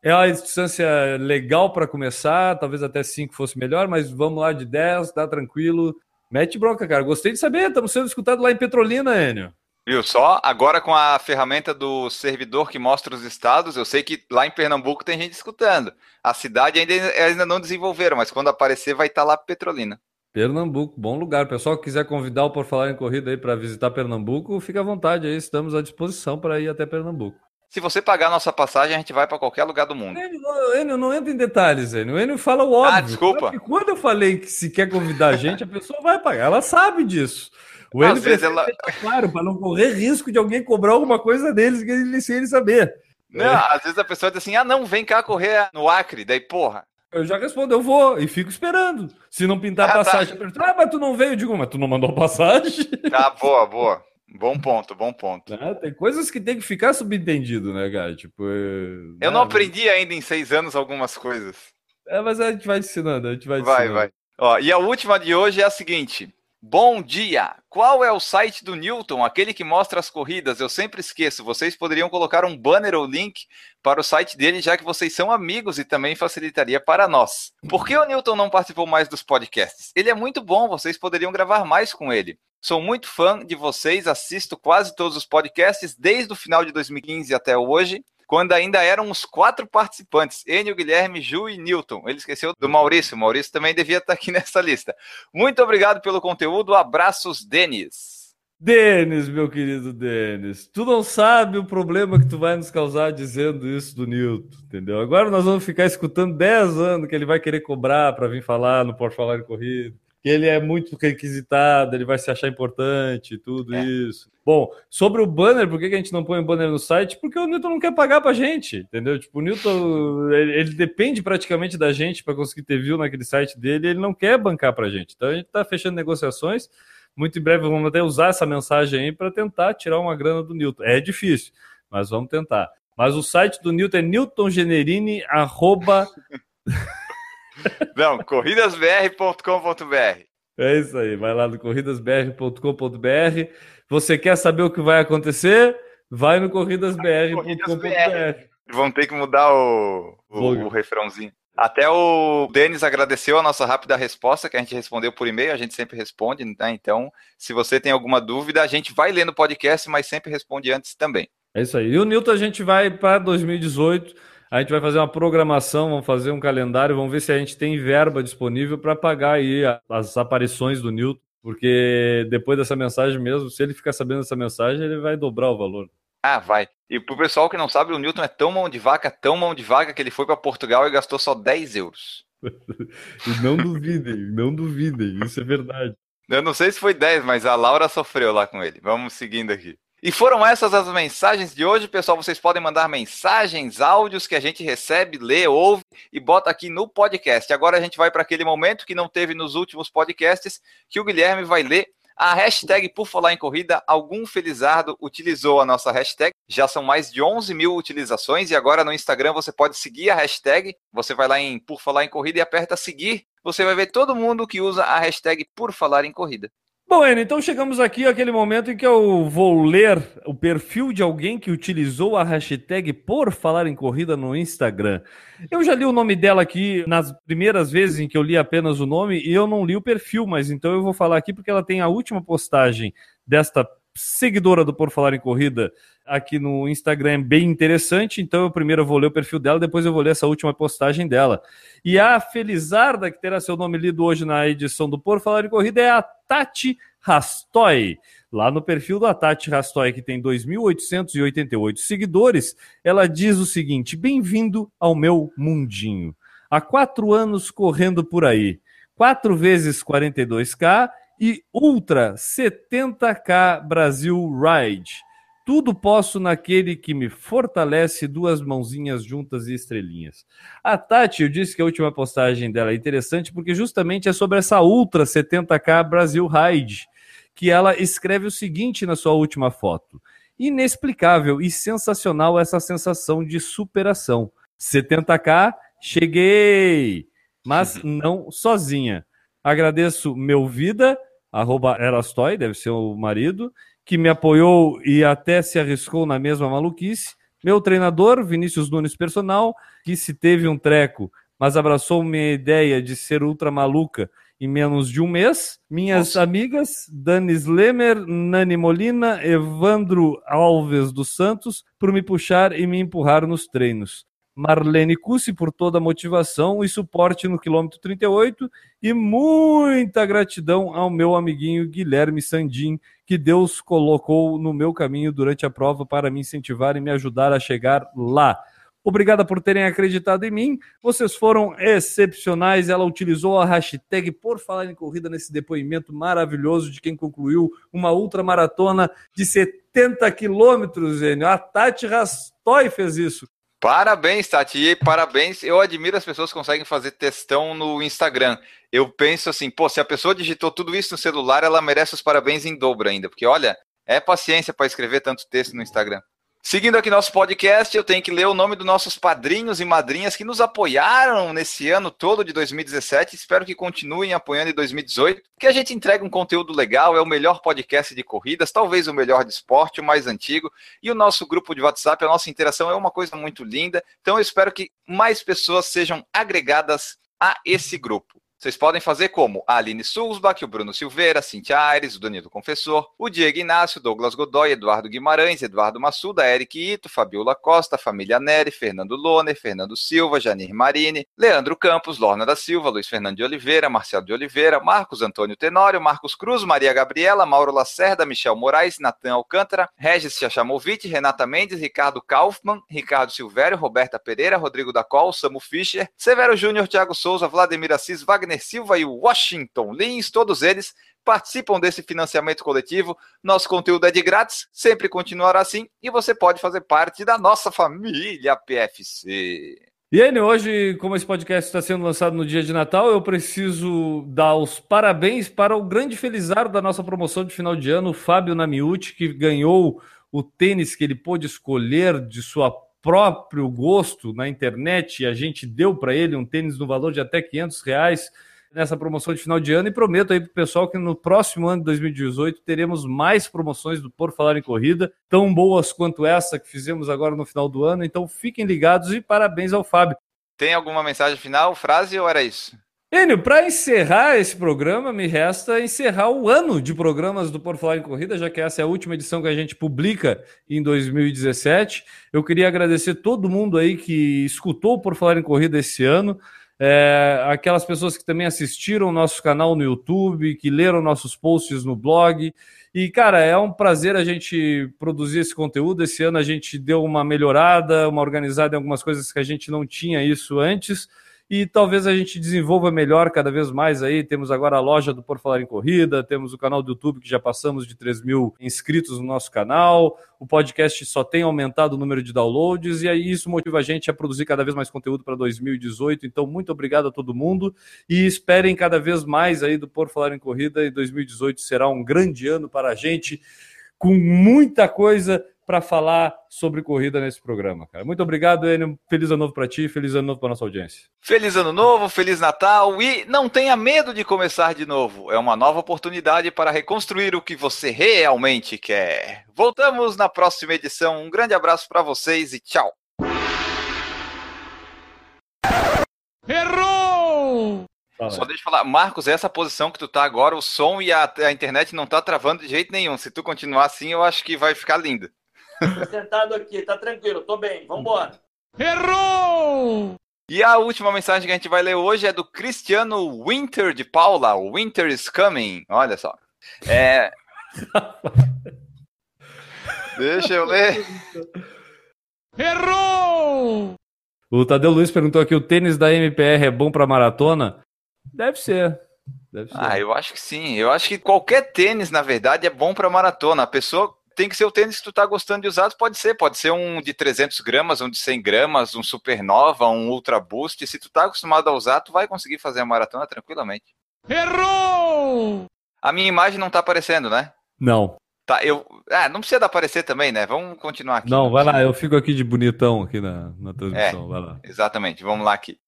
S4: É uma distância legal para começar, talvez até 5 fosse melhor, mas vamos lá de 10, tá tranquilo. Mete bronca, cara. Gostei de saber, estamos sendo escutados lá em Petrolina, Enio.
S3: Viu só? Agora com a ferramenta do servidor que mostra os estados, eu sei que lá em Pernambuco tem gente escutando. A cidade ainda, ainda não desenvolveram, mas quando aparecer vai estar tá lá Petrolina.
S4: Pernambuco, bom lugar. Pessoal que quiser convidar o Por Falar em Corrida aí para visitar Pernambuco, fica à vontade aí, estamos à disposição para ir até Pernambuco.
S3: Se você pagar a nossa passagem, a gente vai para qualquer lugar do mundo.
S4: Enio, Enio, não entra em detalhes, Enio. O Enio fala o óbvio. Ah,
S3: desculpa.
S4: Quando eu falei que se quer convidar a gente, a pessoa vai pagar. Ela sabe disso. O
S3: Enio vezes ela...
S4: claro, para não correr risco de alguém cobrar alguma coisa deles que ele, sem ele saber.
S3: Não, é. às vezes a pessoa diz assim, ah não, vem cá correr no Acre. Daí, porra,
S4: eu já respondo, eu vou, e fico esperando. Se não pintar a ah, tá. passagem, tá. ah, mas tu não veio, eu digo, mas tu não mandou passagem.
S3: Tá, boa, boa. Bom ponto, bom ponto.
S4: É, tem coisas que tem que ficar subentendido, né, cara? Tipo, é...
S3: Eu não aprendi ainda em seis anos algumas coisas.
S4: É, mas a gente vai ensinando, a gente vai
S3: Vai, vai. Ó, e a última de hoje é a seguinte. Bom dia! Qual é o site do Newton, aquele que mostra as corridas? Eu sempre esqueço. Vocês poderiam colocar um banner ou link para o site dele, já que vocês são amigos e também facilitaria para nós. Por que o Newton não participou mais dos podcasts? Ele é muito bom, vocês poderiam gravar mais com ele. Sou muito fã de vocês, assisto quase todos os podcasts desde o final de 2015 até hoje, quando ainda eram os quatro participantes: Enio, Guilherme, Ju e Newton. Ele esqueceu do Maurício. O Maurício também devia estar aqui nessa lista. Muito obrigado pelo conteúdo. Abraços, Denis.
S4: Denis, meu querido Denis, tu não sabe o problema que tu vai nos causar dizendo isso do Newton, entendeu? Agora nós vamos ficar escutando 10 anos que ele vai querer cobrar para vir falar no Por Falar em Corrida que ele é muito requisitado, ele vai se achar importante, tudo é. isso. Bom, sobre o banner, por que a gente não põe o banner no site? Porque o Newton não quer pagar pra gente, entendeu? Tipo, o Newton, ele, ele depende praticamente da gente para conseguir ter view naquele site dele, ele não quer bancar pra gente. Então a gente tá fechando negociações, muito em breve vamos até usar essa mensagem aí para tentar tirar uma grana do Newton. É difícil, mas vamos tentar. Mas o site do Newton é newtongenerini, arroba...
S3: Não, corridasbr.com.br.
S4: É isso aí, vai lá no corridasbr.com.br. Você quer saber o que vai acontecer? Vai no corridasbr.com.br.
S3: Vão ter que mudar o, o, o refrãozinho. Até o Denis agradeceu a nossa rápida resposta, que a gente respondeu por e-mail, a gente sempre responde, né? Então, se você tem alguma dúvida, a gente vai ler no podcast, mas sempre responde antes também.
S4: É isso aí. E o Newton, a gente vai para 2018 a gente vai fazer uma programação, vamos fazer um calendário, vamos ver se a gente tem verba disponível para pagar aí as aparições do Newton, porque depois dessa mensagem mesmo, se ele ficar sabendo dessa mensagem, ele vai dobrar o valor.
S3: Ah, vai. E pro pessoal que não sabe, o Newton é tão mão de vaca, tão mão de vaca, que ele foi para Portugal e gastou só 10 euros.
S4: não duvidem, não duvidem, isso é verdade.
S3: Eu não sei se foi 10, mas a Laura sofreu lá com ele. Vamos seguindo aqui. E foram essas as mensagens de hoje, pessoal. Vocês podem mandar mensagens, áudios que a gente recebe, lê, ouve e bota aqui no podcast. Agora a gente vai para aquele momento que não teve nos últimos podcasts, que o Guilherme vai ler a hashtag Por Falar em Corrida. Algum Felizardo utilizou a nossa hashtag. Já são mais de 11 mil utilizações e agora no Instagram você pode seguir a hashtag. Você vai lá em Por Falar em Corrida e aperta seguir você vai ver todo mundo que usa a hashtag por falar em corrida.
S4: Bom, Enio, então chegamos aqui àquele momento em que eu vou ler o perfil de alguém que utilizou a hashtag por falar em corrida no Instagram. Eu já li o nome dela aqui nas primeiras vezes em que eu li apenas o nome e eu não li o perfil, mas então eu vou falar aqui porque ela tem a última postagem desta seguidora do Por Falar em Corrida aqui no Instagram bem interessante. Então, eu primeiro vou ler o perfil dela, depois eu vou ler essa última postagem dela. E a Felizarda, que terá seu nome lido hoje na edição do Por Falar em Corrida, é a Tati Rastoy. Lá no perfil da Tati Rastoy, que tem 2.888 seguidores, ela diz o seguinte: Bem-vindo ao meu mundinho. Há quatro anos correndo por aí. Quatro vezes 42K e Ultra 70K Brasil Ride. Tudo posso naquele que me fortalece, duas mãozinhas juntas e estrelinhas. A Tati, eu disse que a última postagem dela é interessante porque justamente é sobre essa Ultra 70K Brasil Ride, que ela escreve o seguinte na sua última foto. Inexplicável e sensacional essa sensação de superação. 70K, cheguei! Mas não sozinha. Agradeço meu vida, arroba Erastoy, deve ser o marido, que me apoiou e até se arriscou na mesma maluquice. Meu treinador, Vinícius Nunes Personal, que se teve um treco, mas abraçou minha ideia de ser ultra maluca em menos de um mês. Minhas Nossa. amigas, Dani Slemer, Nani Molina, Evandro Alves dos Santos, por me puxar e me empurrar nos treinos. Marlene Cussi por toda a motivação e suporte no quilômetro 38 e muita gratidão ao meu amiguinho Guilherme Sandim, que Deus colocou no meu caminho durante a prova para me incentivar e me ajudar a chegar lá. Obrigada por terem acreditado em mim. Vocês foram excepcionais. Ela utilizou a hashtag por falar em corrida nesse depoimento maravilhoso de quem concluiu uma ultramaratona de 70 quilômetros, A Tati Rastoy fez isso.
S3: Parabéns, Tati, parabéns. Eu admiro as pessoas que conseguem fazer textão no Instagram. Eu penso assim, pô, se a pessoa digitou tudo isso no celular, ela merece os parabéns em dobro ainda, porque olha, é paciência para escrever tanto texto no Instagram. Seguindo aqui nosso podcast, eu tenho que ler o nome dos nossos padrinhos e madrinhas que nos apoiaram nesse ano todo de 2017. Espero que continuem apoiando em 2018, que a gente entrega um conteúdo legal, é o melhor podcast de corridas, talvez o melhor de esporte, o mais antigo. E o nosso grupo de WhatsApp, a nossa interação é uma coisa muito linda. Então eu espero que mais pessoas sejam agregadas a esse grupo. Vocês podem fazer como? A Aline Sulzbach, o Bruno Silveira, Cintia Aires, o Danilo Confessor, o Diego Inácio, Douglas Godoy, Eduardo Guimarães, Eduardo Massuda, Eric Ito, Fabiola Costa, Família Neri, Fernando Loner, Fernando Silva, Janir Marini, Leandro Campos, Lorna da Silva, Luiz Fernando de Oliveira, Marcelo de Oliveira, Marcos Antônio Tenório, Marcos Cruz, Maria Gabriela, Mauro Lacerda, Michel Moraes, Natan Alcântara, Regis Chachamovic, Renata Mendes, Ricardo Kaufmann, Ricardo Silvério, Roberta Pereira, Rodrigo da Col, Samu Fischer, Severo Júnior, Thiago Souza, Vladimir Assis, Wagner Wagner Silva e Washington Lins, todos eles participam desse financiamento coletivo. Nosso conteúdo é de grátis, sempre continuará assim e você pode fazer parte da nossa família PFC.
S4: E aí, hoje, como esse podcast está sendo lançado no dia de Natal, eu preciso dar os parabéns para o grande felizardo da nossa promoção de final de ano, Fábio Namiuti, que ganhou o tênis que ele pôde escolher de sua próprio gosto na internet a gente deu para ele um tênis no valor de até 500 reais nessa promoção de final de ano e prometo aí para o pessoal que no próximo ano de 2018 teremos mais promoções do Por Falar em Corrida, tão boas quanto essa que fizemos agora no final do ano. Então fiquem ligados e parabéns ao Fábio.
S3: Tem alguma mensagem final, frase ou era isso?
S4: Enio, para encerrar esse programa, me resta encerrar o ano de programas do Por Falar em Corrida, já que essa é a última edição que a gente publica em 2017. Eu queria agradecer todo mundo aí que escutou o Por Falar em Corrida esse ano, é, aquelas pessoas que também assistiram o nosso canal no YouTube, que leram nossos posts no blog. E, cara, é um prazer a gente produzir esse conteúdo. Esse ano a gente deu uma melhorada, uma organizada em algumas coisas que a gente não tinha isso antes. E talvez a gente desenvolva melhor cada vez mais aí. Temos agora a loja do Por Falar em Corrida, temos o canal do YouTube que já passamos de 3 mil inscritos no nosso canal, o podcast só tem aumentado o número de downloads e aí isso motiva a gente a produzir cada vez mais conteúdo para 2018. Então, muito obrigado a todo mundo e esperem cada vez mais aí do Por Falar em Corrida e 2018 será um grande ano para a gente com muita coisa para falar sobre corrida nesse programa, cara. Muito obrigado, Enio. Feliz ano novo para ti, feliz ano novo para nossa audiência.
S3: Feliz ano novo, feliz Natal e não tenha medo de começar de novo. É uma nova oportunidade para reconstruir o que você realmente quer. Voltamos na próxima edição. Um grande abraço para vocês e tchau.
S2: Errou!
S3: Só deixa eu falar, Marcos, essa posição que tu tá agora, o som e a, a internet não tá travando de jeito nenhum. Se tu continuar assim, eu acho que vai ficar lindo.
S5: Tô sentado aqui, tá tranquilo, tô bem, vambora.
S2: Errou!
S3: E a última mensagem que a gente vai ler hoje é do Cristiano Winter de Paula. Winter is coming. Olha só. É. Deixa eu ler.
S2: Errou!
S4: O Tadeu Luiz perguntou aqui: o tênis da MPR é bom para maratona? Deve ser. Deve ser.
S3: Ah, eu acho que sim. Eu acho que qualquer tênis, na verdade, é bom para maratona. A pessoa tem que ser o tênis que tu tá gostando de usar, pode ser. Pode ser um de 300 gramas, um de 100 gramas, um Supernova, um Ultra Boost. Se tu tá acostumado a usar, tu vai conseguir fazer a maratona tranquilamente.
S2: Errou!
S3: A minha imagem não tá aparecendo, né?
S4: Não.
S3: Tá, eu. Ah, não precisa aparecer também, né? Vamos continuar aqui.
S4: Não, vai lá, eu fico aqui de bonitão aqui na, na transmissão. Vai lá.
S3: Exatamente, vamos lá aqui.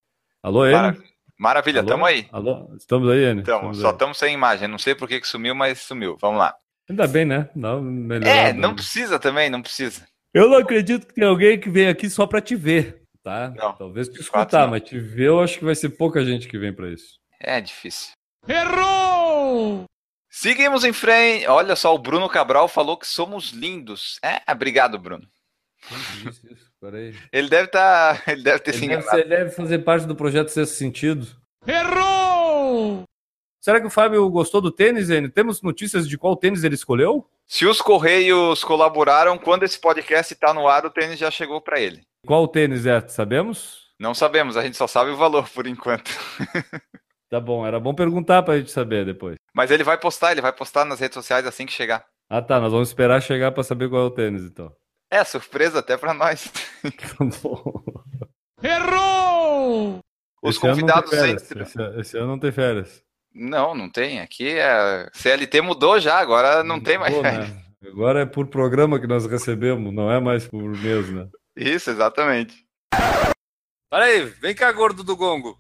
S4: Alô?
S3: Mara- Maravilha,
S4: Alô?
S3: tamo aí.
S4: Alô? Estamos aí, Enio?
S3: Então,
S4: Estamos
S3: só estamos sem imagem. Não sei por que, que sumiu, mas sumiu. Vamos lá.
S4: Ainda bem, né? Não, melhor.
S3: É, não precisa também, não precisa.
S4: Eu não acredito que tem alguém que vem aqui só para te ver, tá?
S3: Não,
S4: Talvez te
S3: fato,
S4: escutar,
S3: não.
S4: mas te ver eu acho que vai ser pouca gente que vem para isso.
S3: É difícil.
S2: Errou!
S3: Seguimos em frente. Olha só, o Bruno Cabral falou que somos lindos. É, obrigado, Bruno. Ele deve estar. ele deve ter se
S4: Ele deve,
S3: enganado.
S4: ser- deve fazer parte do projeto Sexto Sentido.
S2: Errou!
S4: Será que o Fábio gostou do tênis, Enio? Temos notícias de qual tênis ele escolheu?
S3: Se os Correios colaboraram, quando esse podcast está no ar, o tênis já chegou para ele.
S4: Qual tênis é? Sabemos?
S3: Não sabemos, a gente só sabe o valor por enquanto.
S4: Tá bom, era bom perguntar pra gente saber depois.
S3: Mas ele vai postar, ele vai postar nas redes sociais assim que chegar.
S4: Ah tá, nós vamos esperar chegar pra saber qual é o tênis então.
S3: É, surpresa até para nós.
S4: Tá bom.
S2: Errou!
S3: Os
S4: Esse ano
S3: convidados
S4: férias.
S3: sempre.
S4: Esse, esse ano não tem férias.
S3: Não, não tem. Aqui é. CLT mudou já, agora não tem mais.
S4: Pô, né? Agora é por programa que nós recebemos, não é mais por mês, né?
S3: Isso, exatamente.
S6: Para aí, vem cá, gordo do gongo.